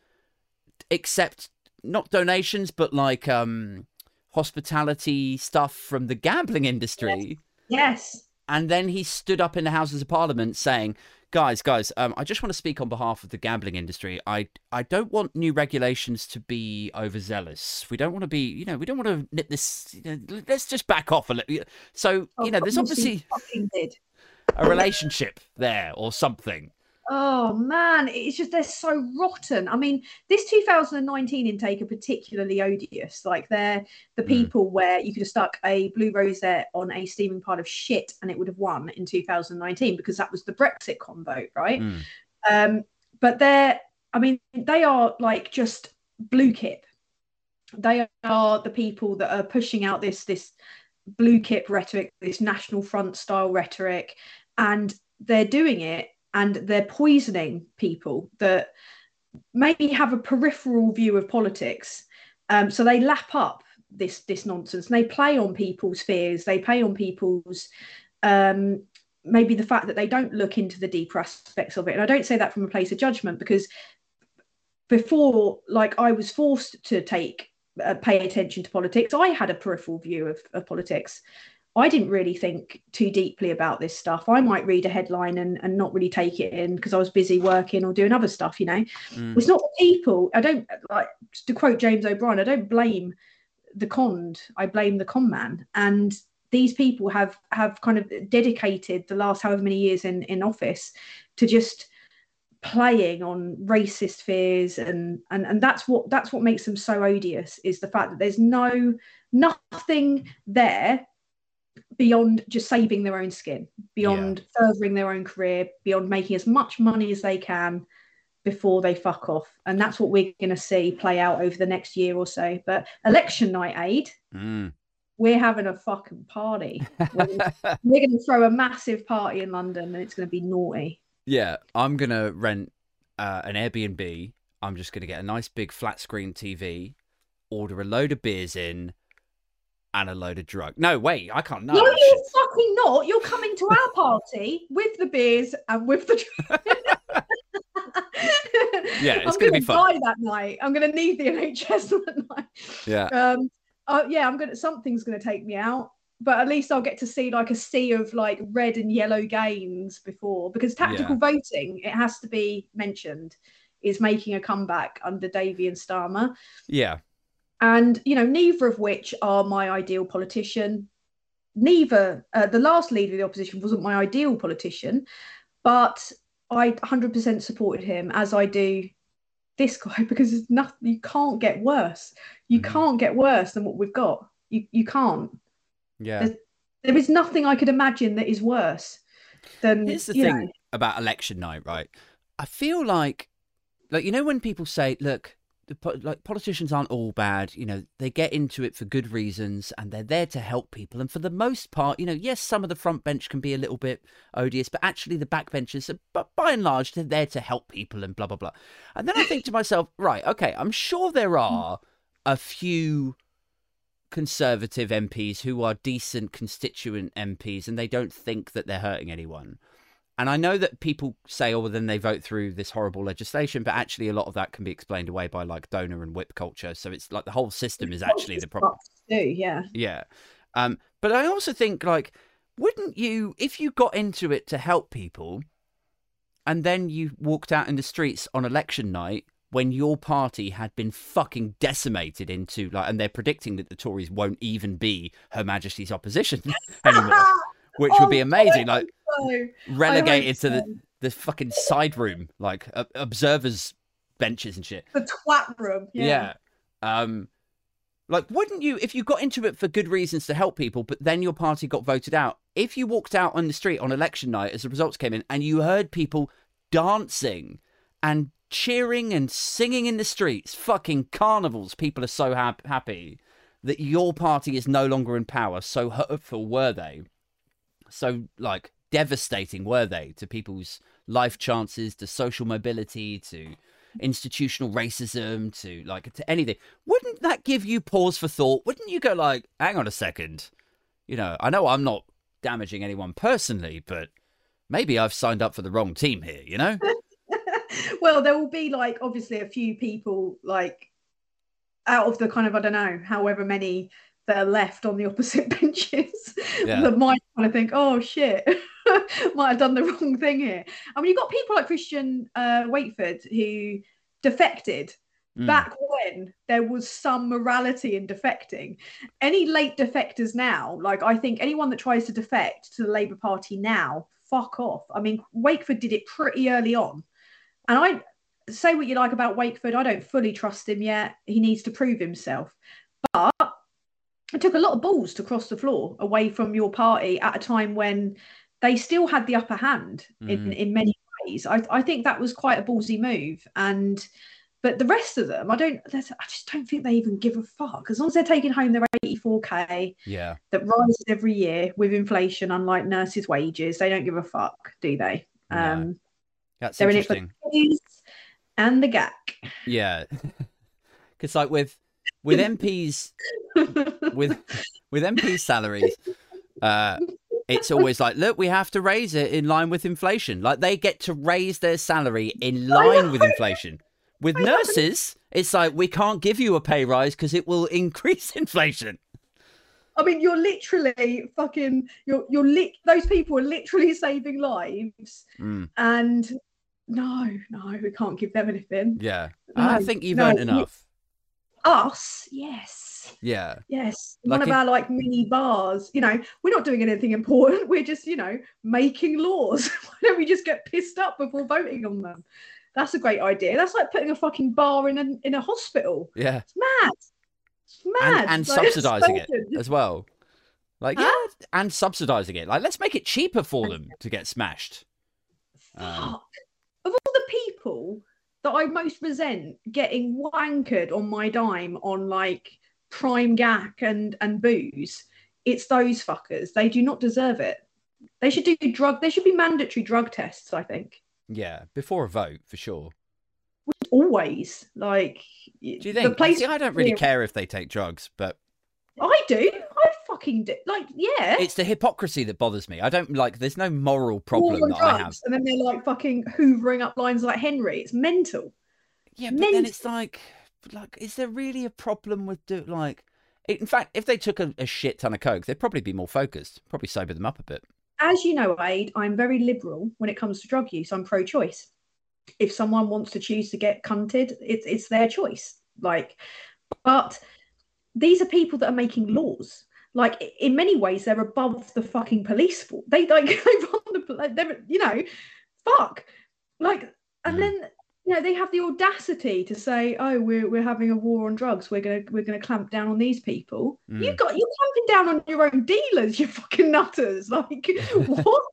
except not donations but like um hospitality stuff from the gambling industry yes. and then he stood up in the houses of parliament saying guys guys um, i just want to speak on behalf of the gambling industry. I i don't want new regulations to be overzealous. We don't want to be you know we don't want to nip this you know, let's just back off a little so you know there's Of course he obviously a relationship there or something Oh man, it's just they're so rotten. I mean, this 2019 intake are particularly odious. Like they're the Mm. people where you could have stuck a blue rosette on a steaming pile of shit and it would have won in 2019 because that was the Brexit convo, right? Mm. Um, but they're, I mean, they are like just blue kip. They are the people that are pushing out this this blue kip rhetoric, this National Front style rhetoric, and they're doing it and they're poisoning people that maybe have a peripheral view of politics. Um, so they lap up this this nonsense. And they play on people's fears. They play on people's um, maybe the fact that they don't look into the deeper aspects of it. And I don't say that from a place of judgment because before, like I was forced to take uh, pay attention to politics, I had a peripheral view of, of politics. I didn't really think too deeply about this stuff. I might read a headline and, and not really take it in because I was busy working or doing other stuff, you know. Mm. It's not the people. I don't like to quote James O'Brien, I don't blame the conned, I blame the con man. And these people have have kind of dedicated the last however many years in, in office to just playing on racist fears and, and and that's what that's what makes them so odious is the fact that there's no nothing there beyond just saving their own skin beyond furthering their own career beyond making as much money as they can before they fuck off. And that's what we're going to see play out over the next year or so. But election night aid Mm. we're having a fucking party. We're going to throw a massive party in london and it's going to be naughty. Yeah, I'm gonna rent uh, an Airbnb. I'm just gonna get a nice big flat screen TV, order a load of beers in, and a load of drug. No, wait, I can't. No, no, you're fucking not. You're coming to our party with the beers and with the. Yeah, it's I'm gonna be fun. Die that night. I'm gonna need the NHS that night. yeah, Um, uh, yeah, I'm gonna. Something's gonna take me out. but at least I'll get to see like a sea of like red and yellow gains before because tactical voting, it has to be mentioned, is making a comeback under Davey and Starmer. Yeah. And, you know, neither of which are my ideal politician. Neither, uh, the last leader of the opposition wasn't my ideal politician, but I 100% supported him as I do this guy because it's nothing, you can't get worse. You Mhm. can't get worse than what we've got. You, you can't. Yeah. There's- There is nothing I could imagine that is worse than Here's the thing know, about election night, right? I feel like, like you know, when people say, "Look, the like politicians aren't all bad," you know, they get into it for good reasons and they're there to help people. And for the most part, you know, yes, some of the front bench can be a little bit odious, but actually the backbenchers, are, but by and large, they're there to help people and blah blah blah. And then I think to myself, right, okay, I'm sure there are a few conservative MPs who are decent constituent MPs and they don't think that they're hurting anyone. And I know that people say, oh, well, then they vote through this horrible legislation, but actually, a lot of that can be explained away by like donor and whip culture. So it's like the whole system is actually the problem. do, yeah. Yeah. Um, but I also think, like, wouldn't you, if you got into it to help people and then you walked out in the streets on election night when your party had been fucking decimated into, like, and they're predicting that the Tories won't even be Her Majesty's opposition anymore, which would be Oh, amazing. Like, So, relegated to the, the fucking side room, like uh, observers' benches and shit. the twat room. Yeah. Um, like, wouldn't you, if you got into it for good reasons to help people, but then your party got voted out, if you walked out on the street on election night as the results came in and you heard people dancing and cheering and singing in the streets, fucking carnivals, people are so hap- happy that your party is no longer in power. So hurtful were they? So, like, devastating were they to people's life chances, to social mobility, to institutional racism to like to anything? Wouldn't that give you pause for thought? Wouldn't you go like hang on a second. You know i know i'm not damaging anyone personally but maybe i've signed up for the wrong team here you know? Well, there will be like obviously a few people like out of the kind of I don't know, however many that are left on the opposite benches Yeah. that might kind of think, oh shit, might have done the wrong thing here. I mean, you've got people like Christian uh, Wakeford who defected Mm. back when there was some morality in defecting. Any late defectors now, like I think anyone that tries to defect to the Labour Party now, fuck off. I mean, Wakeford did it pretty early on. And I say what you like about Wakeford, I don't fully trust him yet. He needs to prove himself. But it took a lot of balls to cross the floor away from your party at a time when they still had the upper hand in, Mhm. in many ways. I, I think that was quite a ballsy move. And but the rest of them, I don't. I just don't think they even give a fuck. As long as they're taking home their 84k yeah that rises every year with inflation, unlike nurses' wages, they don't give a fuck, do they? Um, that's they're in it for interesting the and the gack. yeah because like with with mps with with MP salaries, uh, it's always like, look, we have to raise it in line with inflation. Like they get to raise their salary in line with inflation. With nurses, it's like we can't give you a pay rise because it will increase inflation. I mean, you're literally fucking. You're you're lit. Those people are literally saving lives, Mm, and no, no, we can't give them anything. yeah, I think you've no, earned enough. Us, yes. Yeah, Yes, Like one of it- our like mini bars. You know, we're not doing anything important. We're just, you know, making laws. Why don't we just get pissed up before voting on them? That's a great idea. That's like putting a fucking bar in a in a hospital. yeah, It's mad. It's mad. and Like, subsidising it as well. Like yeah, and subsidising it. Like let's make it cheaper for them to get smashed. Um, Fuck. Of all the people that I most resent getting wankered on my dime on like prime gack and and booze, it's those fuckers. They do not deserve it. They should do drug. They should be mandatory drug tests. I think yeah, before a vote for sure. always like. Do you think? the place See, I don't really care if they take drugs, but I do. Fucking do. Like yeah. it's the hypocrisy that bothers me. I don't like. There's no moral problem that I have. and then they're like fucking hoovering up lines like Henry. It's mental. Yeah, but then it's like, like, is there really a problem with do like? In fact, if they took a, a shit ton of coke, they'd probably be more focused. Probably sober them up a bit. As you know, Aid, I'm very liberal when it comes to drug use. I'm pro-choice. If someone wants to choose to get cunted, it's it's their choice. Like, but these are people that are making laws. Like in many ways, they're above the fucking police force. They like they run the like, they're, you know, fuck. Like, and Mhm. then you know they have the audacity to say, "Oh, we're we're having a war on drugs. We're gonna we're gonna clamp down on these people." Mm. You got you're clamping down on your own dealers. You fucking nutters. Like what?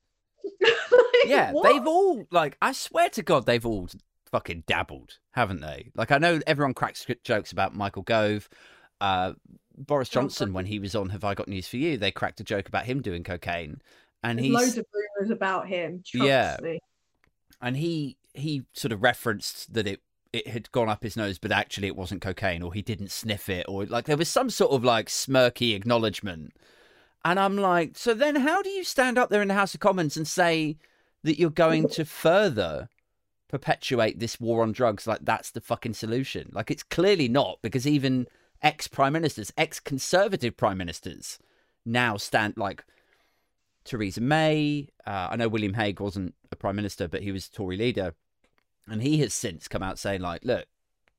Like, Yeah, what? they've all like. I swear to God, they've all fucking dabbled, haven't they? Like, I know everyone cracks jokes about Michael Gove. Uh, Boris Oh, Johnson, when he was on Have I Got News for You, they cracked a joke about him doing cocaine, and There's he's loads of rumors about him. Trust Yeah. me. and he he sort of referenced that it it had gone up his nose, but actually it wasn't cocaine, or he didn't sniff it, or like there was some sort of like smirky acknowledgement. And I'm like, so then how do you stand up there in the House of Commons and say that you're going to further perpetuate this war on drugs? Like that's the fucking solution. Like it's clearly not, because even ex prime ministers, ex conservative prime ministers, now stand like Theresa May. Uh, I know William Hague wasn't a prime minister, but he was Tory leader, and he has since come out saying like, look,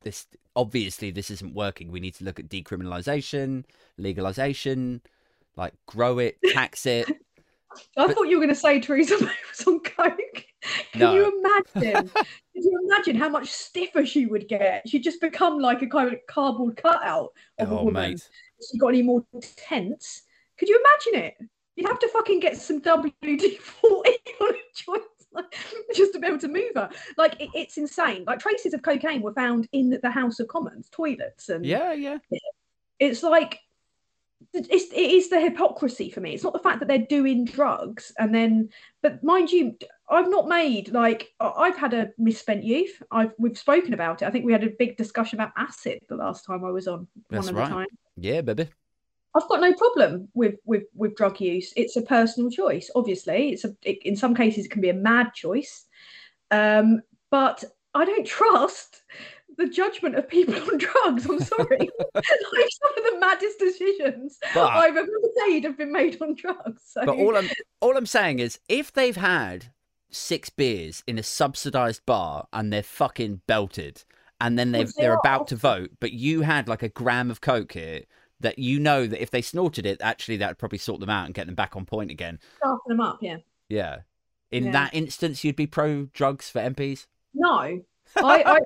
this obviously this isn't working. We need to look at decriminalisation, legalisation, like grow it, tax it. I But- thought you were going to say Theresa May was on coke. Can No. you imagine? Can you imagine how much stiffer she would get? She'd just become like a kind of cardboard cutout of a oh, woman. mate. If she got any more tense. Could you imagine it? You'd have to fucking get some WD forty on a joint just to be able to move her. Like it, it's insane. Like traces of cocaine were found in the House of Commons toilets, and Yeah, yeah. it's like it's it is the hypocrisy for me. It's not the fact that they're doing drugs and then, but mind you, I've not made like I've had a misspent youth. I've we've spoken about it. I think we had a big discussion about acid the last time I was on That's one of right. the time. Yeah, baby. I've got no problem with with with drug use. It's a personal choice. Obviously, it's a it, in some cases it can be a mad choice, um, but I don't trust the judgment of people on drugs. I'm sorry. like some of the maddest decisions But- I've ever made have been made on drugs. So But all I'm all I'm saying is, if they've had six beers in a subsidised bar and they're fucking belted, and then they've, they they're about to vote, but you had like a gram of coke here, that you know that if they snorted it, actually that would probably sort them out and get them back on point again. sharpen them up, yeah. Yeah. In Yeah. that instance, you'd be pro drugs for MPs. No. I, I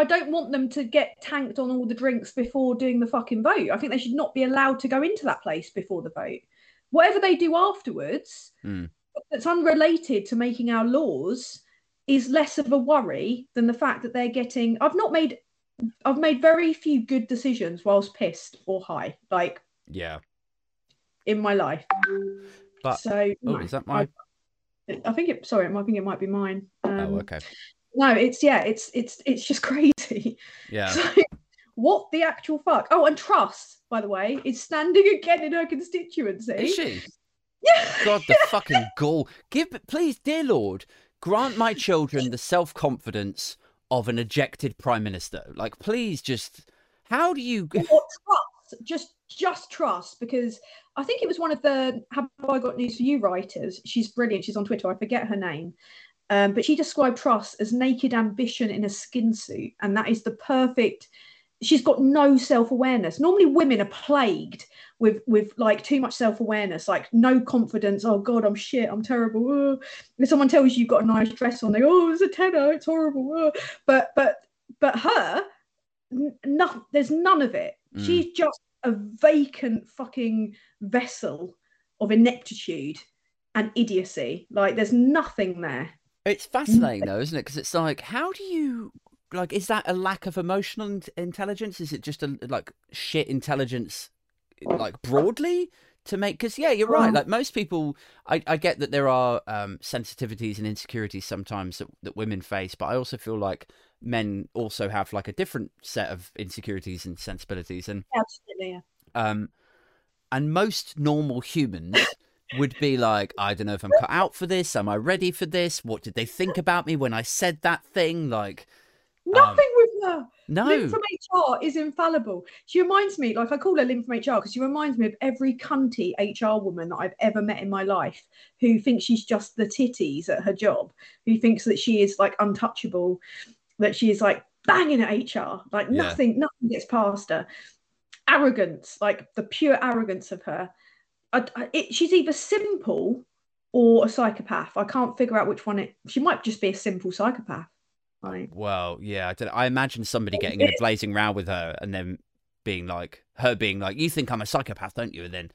I- don't want them to get tanked on all the drinks before doing the fucking vote. I think they should not be allowed to go into that place before the vote. Whatever they do afterwards, Hmm. that's unrelated to making our laws, is less of a worry than the fact that they're getting. I've not made. I've made very few good decisions whilst pissed or high, like Yeah. in my life. But- so Oh, is that my? I, I think it. Sorry, I think it might be mine. Um, Oh, okay. No, it's yeah, it's it's it's just crazy. Yeah. So, what the actual fuck? Oh, and Truss by the way, is standing again in her constituency. Is she? Yeah. God, the fucking gall. Give, please, dear Lord, grant my children the self confidence of an ejected prime minister. Like, please, just how do you? What Truss? Just just Truss because I think it was one of the Have I Got News for You writers. She's brilliant. She's on Twitter. I forget her name. Um, but she described Truss as naked ambition in a skin suit, and that is the perfect. She's got no self awareness. Normally, women are plagued with with like too much self awareness, like no confidence. Oh God, I'm shit. I'm terrible. Oh. If someone tells you you've got a nice dress on, they go, oh, it's a tenner. It's horrible. Oh. But but but her, no, there's none of it. Mm. She's just a vacant fucking vessel of ineptitude and idiocy. Like there's nothing there. It's fascinating though, isn't it? Because it's like, how do you like? Is that a lack of emotional intelligence? Is it just a like shit intelligence, like broadly? To make because yeah, you're right. Um, Like most people, I, I get that there are um, sensitivities and insecurities sometimes that, that women face, but I also feel like men also have like a different set of insecurities and sensibilities, and Absolutely. Yeah. um, and most normal humans would be like, I don't know if I'm cut out for this. Am I ready for this? What did they think about me when I said that thing? Like, um, Nothing with her. No. Lynn from HR is infallible. She reminds me, like I call her Lynn from HR because she reminds me of every cunty HR woman that I've ever met in my life who thinks she's just the titties at her job, who thinks that she is like untouchable, that she is like banging at HR, like Yeah. nothing, nothing gets past her. Arrogance, like the pure arrogance of her. I, I- it, she's either simple or a psychopath. I can't figure out which one it. She might just be a simple psychopath. Like, Well, yeah, I don't. I imagine somebody getting in a blazing row with her and then being like, her being like, "You think I'm a psychopath, don't you?" And then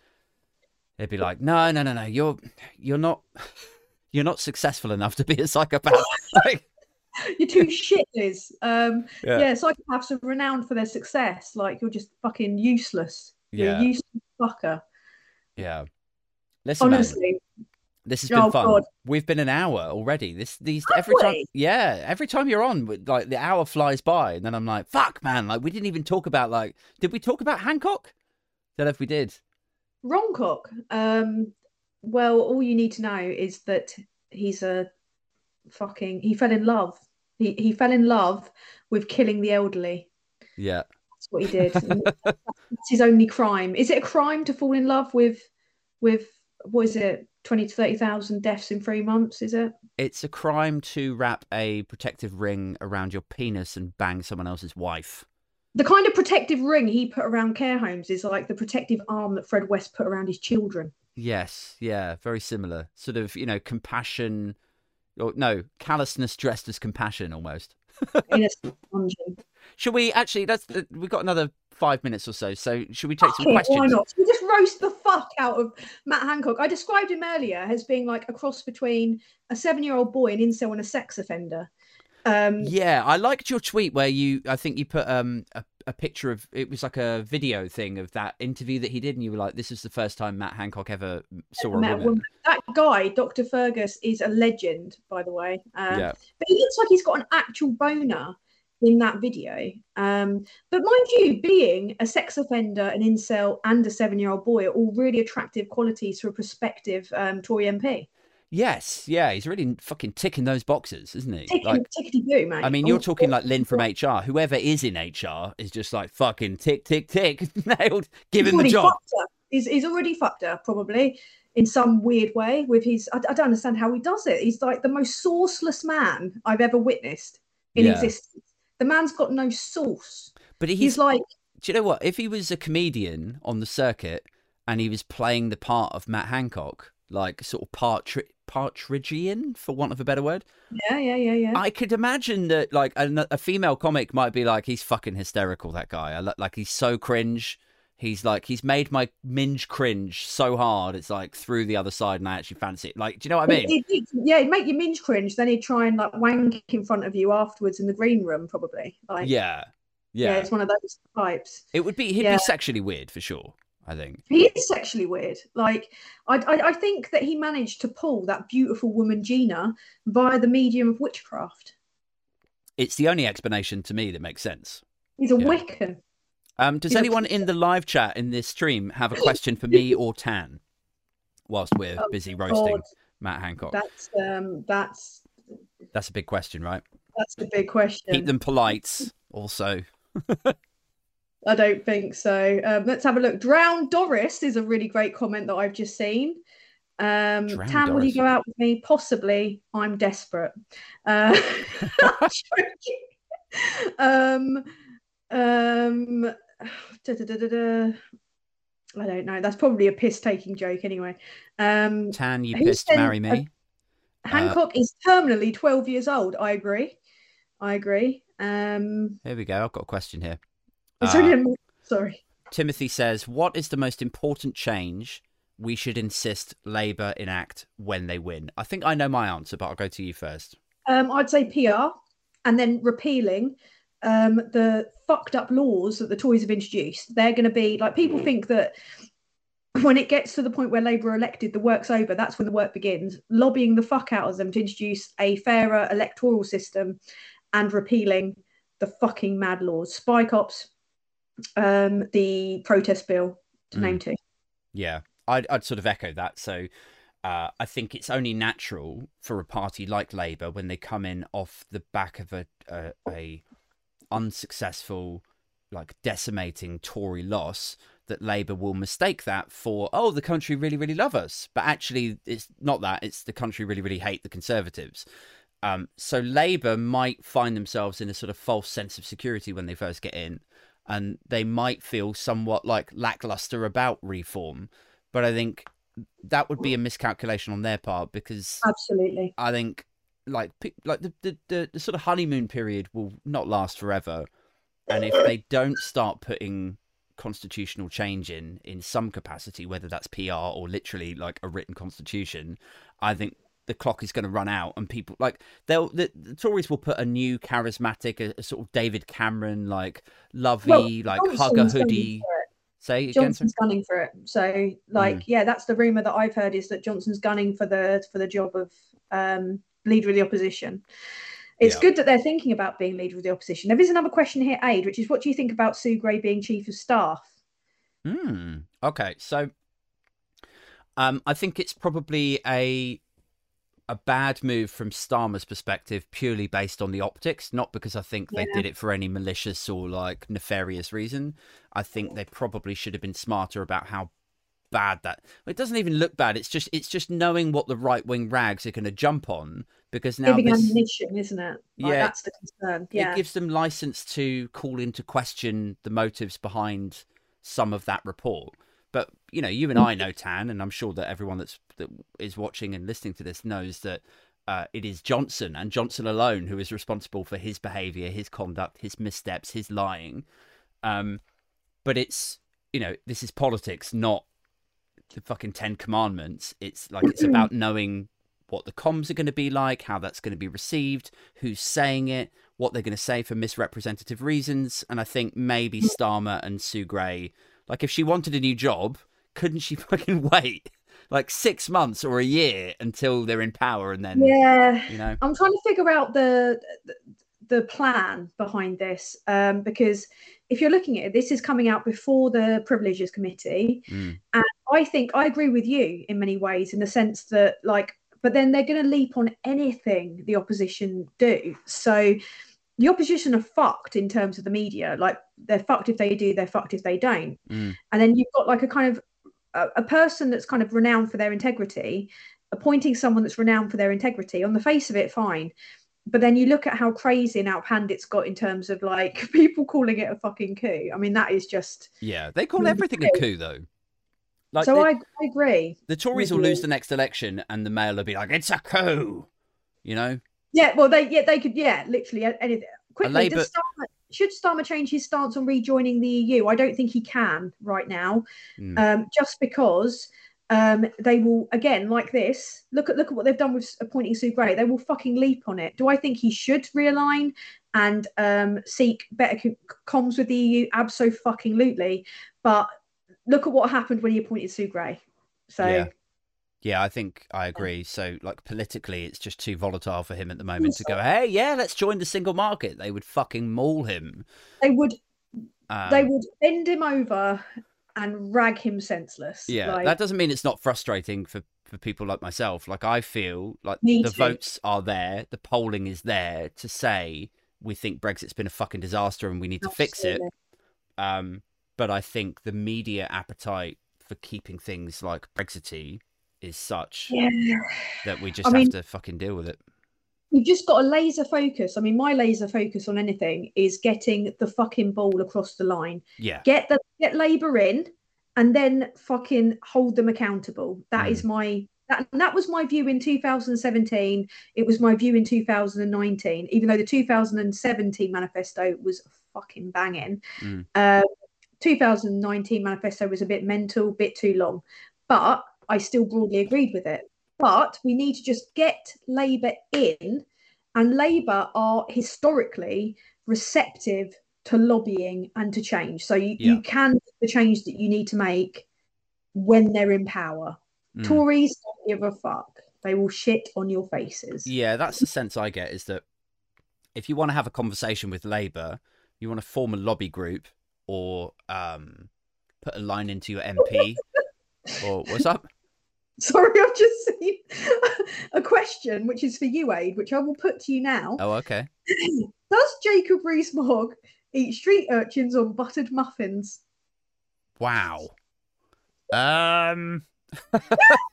they'd be like, "No, no, no, no. You're, you're not, you're not successful enough to be a psychopath." like, you're too shit, Liz. Um, Yeah. yeah. psychopaths are renowned for their success. Like you're just fucking useless. You're Yeah. a useless fucker. Yeah. Listen, man, this has been Oh, fun. God. We've been an hour already. This, these, Have every time, yeah, every time you're on, like the hour flies by, and then I'm like, "Fuck, man!" Like we didn't even talk about like, did we talk about Hancock? Don't know if we did. Roncock. Um, well, all you need to know is that he's a fucking. He fell in love. He he fell in love with killing the elderly. Yeah. That's what he did. That's his only crime. Is it a crime to fall in love with with what is it? Twenty to thirty thousand deaths in three months? Is it? It's a crime to wrap a protective ring around your penis and bang someone else's wife. The kind of protective ring he put around care homes is like the protective arm that Fred West put around his children. Yes, yeah, very similar. Sort of, you know, compassion, or no, callousness dressed as compassion almost. in a dungeon. Should we actually? That's uh, we've got another five minutes or so. So should we take some questions? Why not? We just roast the fuck out of Matt Hancock. I described him earlier as being like a cross between a seven-year-old boy, an incel, and a sex offender. Um, Yeah, I liked your tweet where you, I think you put um a, a picture of it was like a video thing of that interview that he did, and you were like, "This is the first time Matt Hancock ever saw a woman." woman. That guy, Dr. Fergus, is a legend, by the way. Um, Yeah, But he looks like he's got an actual boner in that video. Um, but mind you, being a sex offender, an incel, and a seven-year-old boy are all really attractive qualities for a prospective um, Tory MP. yes, yeah, he's really fucking ticking those boxes, isn't he? Tickety, Like, tickety boo, mate. I mean, you're Oh, talking like Lynn from HR. Whoever is in HR is just like fucking tick, tick, tick, nailed. Give him the job. He's, he's already fucked her, probably in some weird way. With his, I, I don't understand how he does it. He's like the most sourceless man I've ever witnessed in Yeah. existence. The man's got no source. But he's, He's, like, do you know what? If he was a comedian on the circuit and he was playing the part of Matt Hancock, like sort of partri- partridgian, for want of a better word, yeah, yeah, yeah, yeah. I could imagine that like a, a female comic might be like, he's fucking hysterical. That guy, I, like he's so cringe. He's like he's made my minge cringe so hard. It's like through the other side, and I actually fancy it. Like, do you know what I mean? It- it- yeah, it'd make you minge cringe. Then he'd try and like wank in front of you afterwards in the green room, probably. Like, yeah, yeah, yeah. it's one of those types. It would be he'd Yeah. be sexually weird for sure. I think. He is sexually weird. Like, I, I, I think that he managed to pull that beautiful woman Gina via the medium of witchcraft. It's the only explanation to me that makes sense. He's a Yeah. Wiccan. Um, does anyone in the live chat in this stream have a question for me or Tan? Whilst we're Oh, busy roasting God, Matt Hancock, that's um, that's that's a big question, right? that's the big question. Keep them polite. Also, I don't think so. Um, let's have a look. Drown Doris is a really great comment that I've just seen. Um, Drown Tam, will you go out with me? Possibly. I'm desperate. Uh, um, um, da, da, da. I don't know. That's probably a piss taking joke anyway. Um, Tan, you pissed, sent marry me. Hancock is terminally 12 years old. I agree. I agree. Um, Here we go. I've got a question here. Uh, sorry. Timothy says, "What is the most important change we should insist Labour enact when they win?" I think I know my answer, but I'll go to you first. Um, I'd say PR and then repealing um, the fucked up laws that the Tories have introduced. They're going to be like people think that when it gets to the point where Labour are elected, the work's over. That's when the work begins. Lobbying the fuck out of them to introduce a fairer electoral system and repealing the fucking mad laws, spy cops, um, the protest bill, to Mm. name two. Yeah, I'd, I'd sort of echo that. So uh, I think it's only natural for a party like Labour when they come in off the back of a a, a unsuccessful, like decimating Tory loss, that Labour will mistake that for oh the country really really love us, but actually it's not that. It's the country really really hate the Conservatives. Um, so Labour might find themselves in a sort of false sense of security when they first get in, and they might feel somewhat like lackluster about reform. But I think that would be a miscalculation on their part because Absolutely. I think like like the, the, the, the sort of honeymoon period will not last forever, and if they don't start putting constitutional change in in some capacity, whether that's PR or literally like a written constitution, I think the clock is going to run out, and people like they'll the, the Tories will put a new charismatic, a, a sort of David Cameron like lovey, like hug a Johnson's gunning hoodie. Say again. Johnson's gunning for it. So, like, yeah, that's the rumor that I've heard is that Johnson's gunning for the for the job of um, leader of the opposition. It's Yeah. good that they're thinking about being leader of the opposition. There is another question here, Aid, which is what do you think about Sue Gray being chief of staff? Hmm. Okay. So, um, I think it's probably a a bad move from Starmer's perspective, purely based on the optics, not because I think they Yeah. did it for any malicious or like nefarious reason. I think they probably should have been smarter about how bad that. It doesn't even look bad. It's just it's just knowing what the right wing rags are going to jump on because now Giving this, ammunition, isn't it? Like, Yeah. that's the concern. Yeah, it gives them license to call into question the motives behind some of that report. But you know, you and I know Tan, and I'm sure that everyone that's that is watching and listening to this knows that uh, it is Johnson and Johnson alone who is responsible for his behaviour, his conduct, his missteps, his lying. Um, but it's you know, this is politics, not the fucking Ten Commandments. It's like it's about knowing what the comms are going to be like, how that's going to be received, who's saying it, what they're going to say for misrepresentative reasons. And I think maybe Starmer and Sue Gray, like if she wanted a new job, couldn't she fucking wait like six months or a year until they're in power and then, yeah. you know? I'm trying to figure out the the plan behind this um, because if you're looking at it, this is coming out before the privileges committee, Mm. and I think I agree with you in many ways in the sense that like, but then they're going to leap on anything the opposition do. So the opposition are fucked in terms of the media. Like they're fucked if they do, they're fucked if they don't. Mm. And then you've got like a kind of a, a person that's kind of renowned for their integrity, appointing someone that's renowned for their integrity. On the face of it, fine. But then you look at how crazy and outpanned it's got in terms of like people calling it a fucking coup. I mean, that is just Yeah. They call everything a coup though. Like so. the, I, I agree. the Tories will lose the next election and the Mail will be like, it's a coup, you know? Yeah, well, they yeah they could yeah literally anything. Quickly, Labour- does Starmer, should Starmer change his stance on rejoining the EU? I don't think he can right now, Mm. um, just because um, they will again like this. Look at look at what they've done with appointing Sue Gray. They will fucking leap on it. Do I think he should realign and um, seek better co- comms with the EU? Absolutely. But look at what happened when he appointed Sue Gray. So Yeah. Yeah, I think I agree. So, like politically, it's just too volatile for him at the moment to go, "Hey, yeah, let's join the single market." They would fucking maul him. they would Um, they would bend him over and rag him senseless. yeah, Like, that doesn't mean it's not frustrating for for people like myself. Like I feel like the too. votes are there, the polling is there to say we think Brexit's been a fucking disaster and we need to fix it. Um, but I think the media appetite for keeping things like Brexity is such Yeah. that we just I have mean- to fucking deal with it. You've just got a laser focus. I mean, my laser focus on anything is getting the fucking ball across the line. Yeah. Get the get Labour in, and then fucking hold them accountable. That is my that that was my view in 2017. It was my view in 2019. Even though the 2017 manifesto was fucking banging, Mm. uh, 2019 manifesto was a bit mental, bit too long, but I still broadly agreed with it. But we need to just get Labour in, and Labour are historically receptive to lobbying and to change. So you, Yeah. you can make the change that you need to make when they're in power. Mm. Tories don't give a fuck. They will shit on your faces. Yeah, that's the sense I get is that if you want to have a conversation with Labour, you want to form a lobby group or um, put a line into your MP or what's up? Sorry, I've just seen a question which is for you, Aid, which I will put to you now. Oh, okay. Does Jacob Rees-Mogg eat street urchins on buttered muffins? Wow. Um,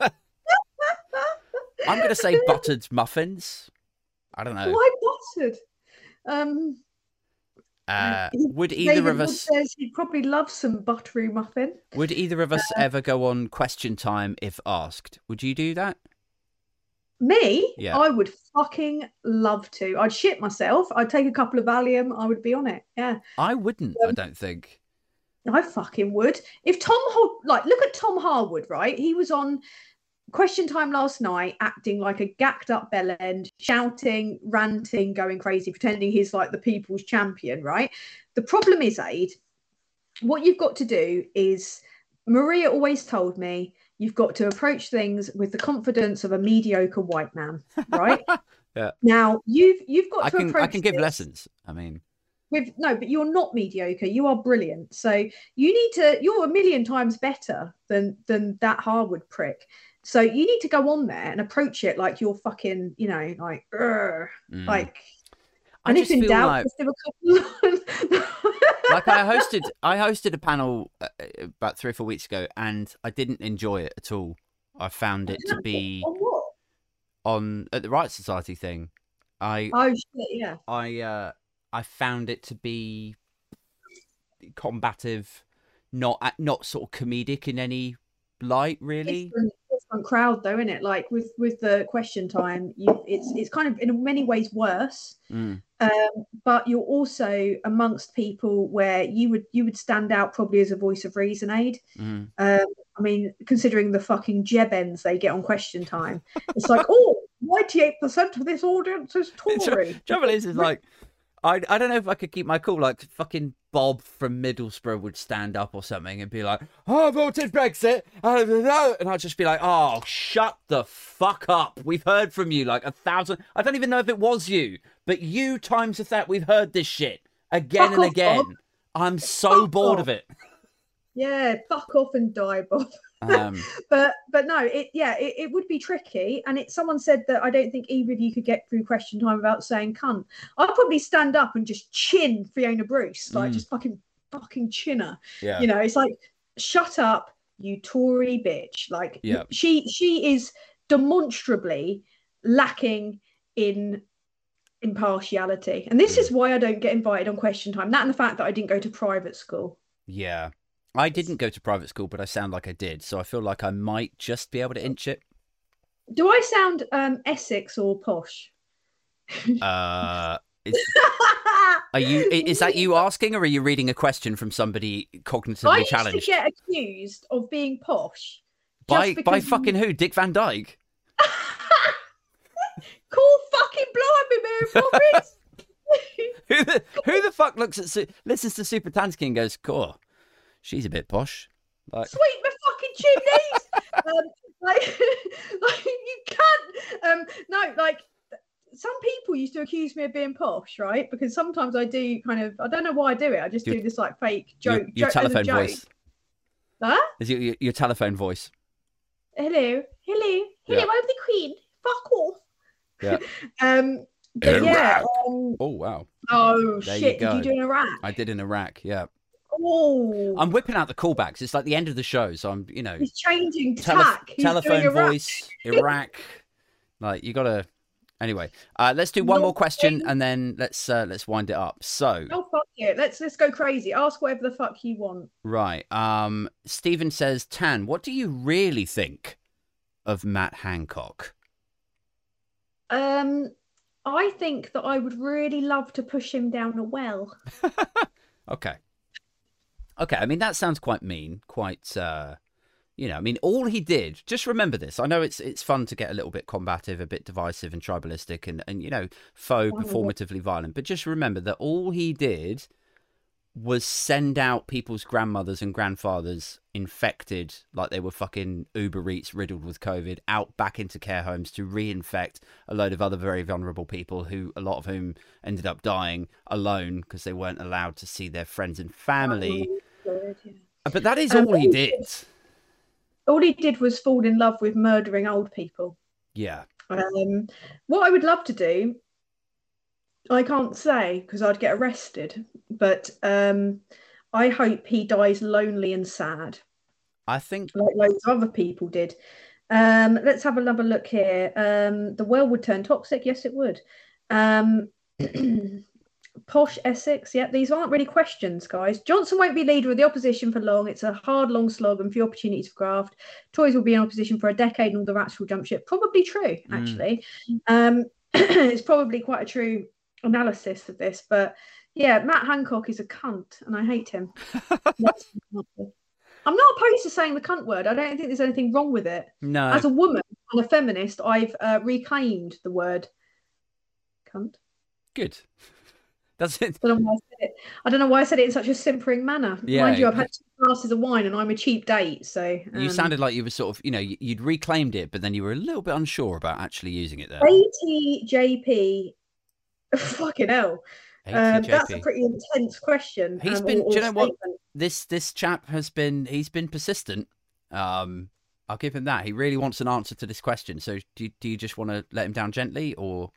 I'm going to say buttered muffins. I don't know. Why buttered? Um, Uh, would either David of us says he'd probably love some buttery muffin. would either of us ever go on question time if asked? Would you do that? Me, Yeah. I would fucking love to. I'd shit myself. I'd take a couple of Valium. I would be on it. Yeah, I wouldn't. I Um, don't think. I fucking would. If Tom, Har- like, look at Tom Harwood, right? He was on Question Time last night, acting like a gacked up bell end, shouting, ranting, going crazy, pretending he's like the people's champion, right? The problem is, Aid, what you've got to do is Maria always told me you've got to approach things with the confidence of a mediocre white man, right? Yeah. Now you've you've got I to can approach I can give lessons. I mean, with no, but you're not mediocre. You are brilliant. So you need to. You're a million times better than than that Harwood prick. So you need to go on there and approach it like you're fucking, you know, like, mm. like. I And if just in feel doubt, like just a couple. like I hosted I hosted a panel uh, uh, about three or four weeks ago, and I didn't enjoy it at all. I found it to be On on at the Right Society thing. I Oh shit! Yeah. I uh I found it to be combative, not uh, not sort of comedic in any light, really. Different, different crowd though, isn't it? Like with with the question time, you it's it's kind of in many ways worse. Mm, um, but you're also amongst people where you would you would stand out probably as a voice of reason aid. mm. Um, I mean, considering the fucking jebens they get on question time, it's like, oh, 98% of this audience is Tory. Trouble is, is like, I I don't know if I could keep my cool. Like fucking Bob from Middlesbrough would stand up or something and be like, "Oh, I voted Brexit," uh, no," and I'd just be like, "Oh, shut the fuck up. We've heard from you like a thousand. I don't even know if it was you, but you times a that we've heard this shit again Fuck and off, again. Bob. I'm so Fuck bored off. of it." Yeah, fuck off and die, Bob. Um, But but no, it yeah, it, it would be tricky. And it someone said that I don't think either of you could get through question time without saying cunt. I'd probably stand up and just chin Fiona Bruce, like Mm. just fucking fucking chinner. yeah, you know it's like shut up you tory bitch like Yeah. she she is demonstrably lacking in impartiality and this is why i don't get invited on question time that and the fact that i didn't go to private school yeah. I didn't go to private school, but I sound like I did, so I feel like I might just be able to inch it. do i sound um essex or posh Uh, is, Are you? Is that you asking, or are you reading a question from somebody cognitively i cognitively used challenged? to get accused of being posh by by fucking who? Dick Van Dyke. call fucking blimey mary Poppins. Who the who the fuck looks at listens to Supertanskiii and goes, "Cool, she's a bit posh." Like, sweep my fucking chimneys. um, like, like you can't. Um, no, like some people used to accuse me of being posh, right? Because sometimes I do kind of. I don't know why I do it. I just Your- do this like fake joke. your joke as telephone joke. voice Huh? is your, your your telephone voice. Hello, hello, hello. Yeah. I'm the queen. Fuck off. Yeah. um. Yeah. Um, Oh wow, oh There you shit! Did you do an Iraq? I did in Iraq. Yeah, I'm whipping out the callbacks. It's like the end of the show, so I'm you know He's changing tele- tack. He's telephone voice Iraq. like you gotta. Anyway, uh, let's do one more question and then let's uh, let's wind it up. So Oh fuck it! Let's let's go crazy. Ask whatever the fuck you want. right, um, Stephen says, Tan, what do you really think of Matt Hancock? Um, I think that I would really love to push him down a well. Okay. Okay, I mean that sounds quite mean, quite uh you know, I mean all he did, just remember this. I know it's it's fun to get a little bit combative, a bit divisive and tribalistic and and you know, faux performatively violent, but just remember that all he did was send out people's grandmothers and grandfathers infected like they were fucking Uber Eats riddled with COVID out back into care homes to reinfect a load of other very vulnerable people who a lot of whom ended up dying alone because they weren't allowed to see their friends and family. Oh. But that is Um, all he did. All he did was fall in love with murdering old people. Yeah. Um, what I would love to do, I can't say because I'd get arrested, but um, I hope he dies lonely and sad, I think like loads of other people did. Um, let's have another look here. Um, the world would turn toxic. Yes, it would. Um, Posh Essex. Yeah, these aren't really questions, guys. Johnson won't be leader of the opposition for long. It's a hard, long slog and few opportunities for graft. Tories will be in opposition for a decade and all the rats will jump ship. Probably true, Mm. actually. Um, it's probably quite a true analysis of this, but yeah, Matt Hancock is a cunt and I hate him. I'm not opposed to saying the cunt word. I don't think there's anything wrong with it. no. As a woman and a feminist, I've uh, reclaimed the word cunt. Good. That's it. I don't know why I said it. I don't know why I said it in such a simpering manner. Yeah, Mind you, I've had two glasses of wine and I'm a cheap date, so You um, sounded like you were sort of, you know, you'd reclaimed it, but then you were a little bit unsure about actually using it there. ATJP. Fucking hell. Um, that's a pretty intense question. He's um, been- or- do you or know what? This this chap has been he's been persistent. Um, I'll give him that. He really wants an answer to this question. So do you, do you just want to let him down gently, or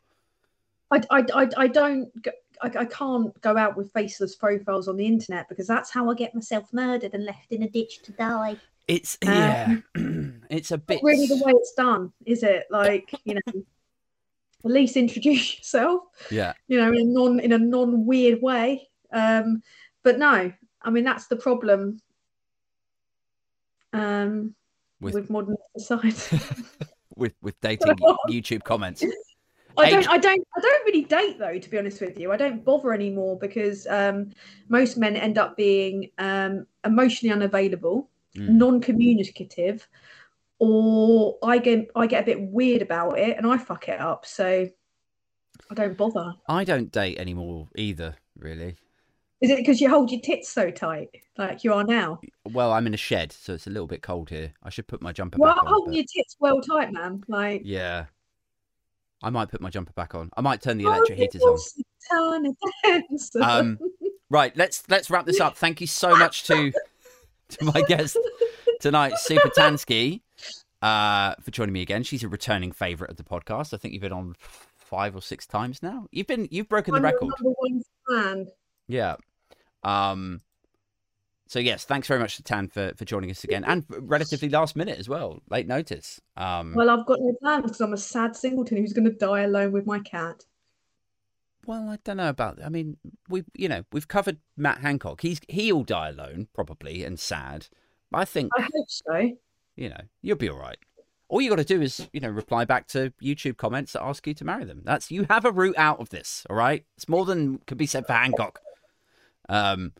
I, I, I, I don't. Go, I, I can't go out with faceless profiles on the internet because that's how I get myself murdered and left in a ditch to die. it's Um, yeah, it's a bit really the way it's done, is it? Like you know, at least introduce yourself. yeah. You know, in a non in a non weird way. Um, but no, I mean that's the problem. Um, With- with, modern society. With with dating YouTube comments. I don't, I don't, I don't really date though. To be honest with you, I don't bother anymore because um, most men end up being um, emotionally unavailable, Mm. non-communicative, or I get, I get a bit weird about it and I fuck it up. So I don't bother. I don't date anymore either, really. Is it because you hold your tits so tight, like you are now? Well, I'm in a shed, so it's a little bit cold here. I should put my jumper Well, back on. holding but- your tits well tight, man. Like Yeah. I might put my jumper back on. I might turn the oh, electric it heaters on. Um, Right, let's let's wrap this up. Thank you so much to to my guest tonight, Supertanskiii, uh, for joining me again. She's a returning favourite of the podcast. I think you've been on five or six times now. You've been you've broken the I'm your record. number one fan. Yeah. Um. So yes, thanks very much to Tan for for joining us again, and relatively last minute as well, late notice. Um. Well, I've got no plans because I'm a sad singleton who's going to die alone with my cat. Well, I don't know about. I mean, we you know we've covered Matt Hancock. He's he'll die alone probably and sad. I think I hope so. You know you'll be all right. All you got to do is you know reply back to YouTube comments that ask you to marry them. That's you have a route out of this. All right, it's more than can be said for Hancock. Um,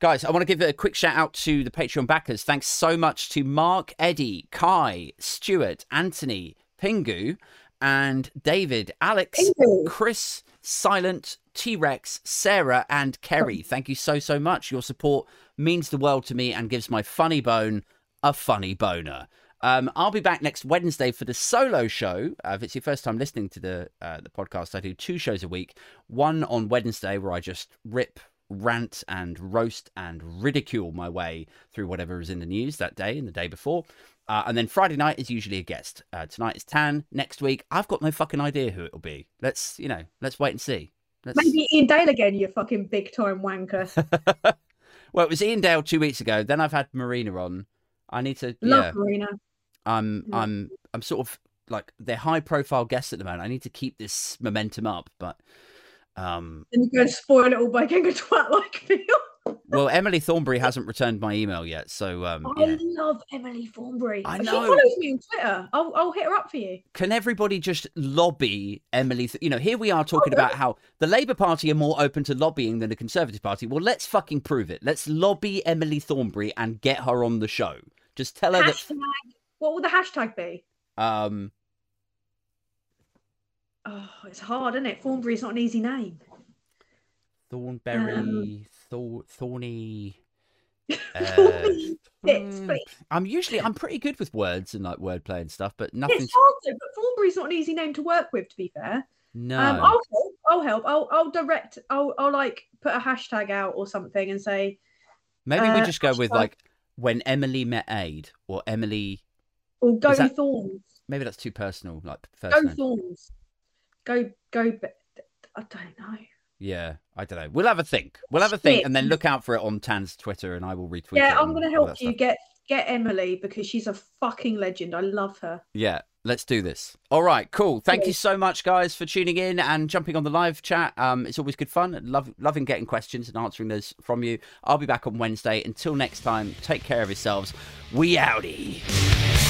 guys, I want to give a quick shout out to the Patreon backers. Thanks so much to Mark, Eddie, Kai, Stuart, Anthony, Pingu, and David, Alex, Pingu. Chris, Silent, T Rex, Sarah, and Kerry. Thank you so, so much. Your support means the world to me and gives my funny bone a funny boner. Um, I'll be back next Wednesday for the solo show. Uh, if it's your first time listening to the uh, the podcast, I do two shows a week. One on Wednesday where I just rip, rant, and roast and ridicule my way through whatever is in the news that day and the day before. Uh, and then Friday night is usually a guest. Uh, tonight is Tan. Next week, I've got no fucking idea who it'll be. Let's you know, let's wait and see. Let's... Maybe Iain Dale again, you fucking big time wanker. well, it was Iain Dale two weeks ago. Then I've had Marina on. I need to. Love yeah, Marina. I'm. Yeah. I'm. I'm sort of like they're high profile guests at the moment. I need to keep this momentum up, but. Um, And you go and spoil it all by getting a twat like me. well, Emily Thornberry hasn't returned my email yet, so um, I yeah. love Emily Thornberry. I She know. follows me on Twitter. I'll, I'll hit her up for you. can everybody just lobby Emily? Th- you know, here we are talking about how the Labour Party are more open to lobbying than the Conservative Party. Well, let's fucking prove it. Let's lobby Emily Thornberry and get her on the show. Just tell her that. What will the hashtag be? Um, Oh, it's hard, isn't it? Thornberry's not an easy name. Thornberry, Um, Thor- Thorny. Thorny bits, mm. I'm usually I'm pretty good with words and like wordplay and stuff, but nothing. It's hard though, but Thornberry's not an easy name to work with, to be fair. no. Um, I'll help. I'll help. I'll, I'll direct. I'll, I'll like put a hashtag out or something and say, Maybe we uh, just go with like when Emily met Aid or Emily. "Or go that- Thorns, Maybe that's too personal. Like first go name. Thorns, go go." I don't know. Yeah, I don't know. We'll have a think. We'll have a think, Shit. and then look out for it on Tan's Twitter, and I will retweet. it yeah, I'm going to help you stuff. get get Emily because she's a fucking legend. I love her. Yeah, let's do this. All right, cool. Thank you so much, guys, for tuning in and jumping on the live chat. Um, it's always good fun. Love loving getting questions and answering those from you. I'll be back on Wednesday. Until next time, take care of yourselves. We outie.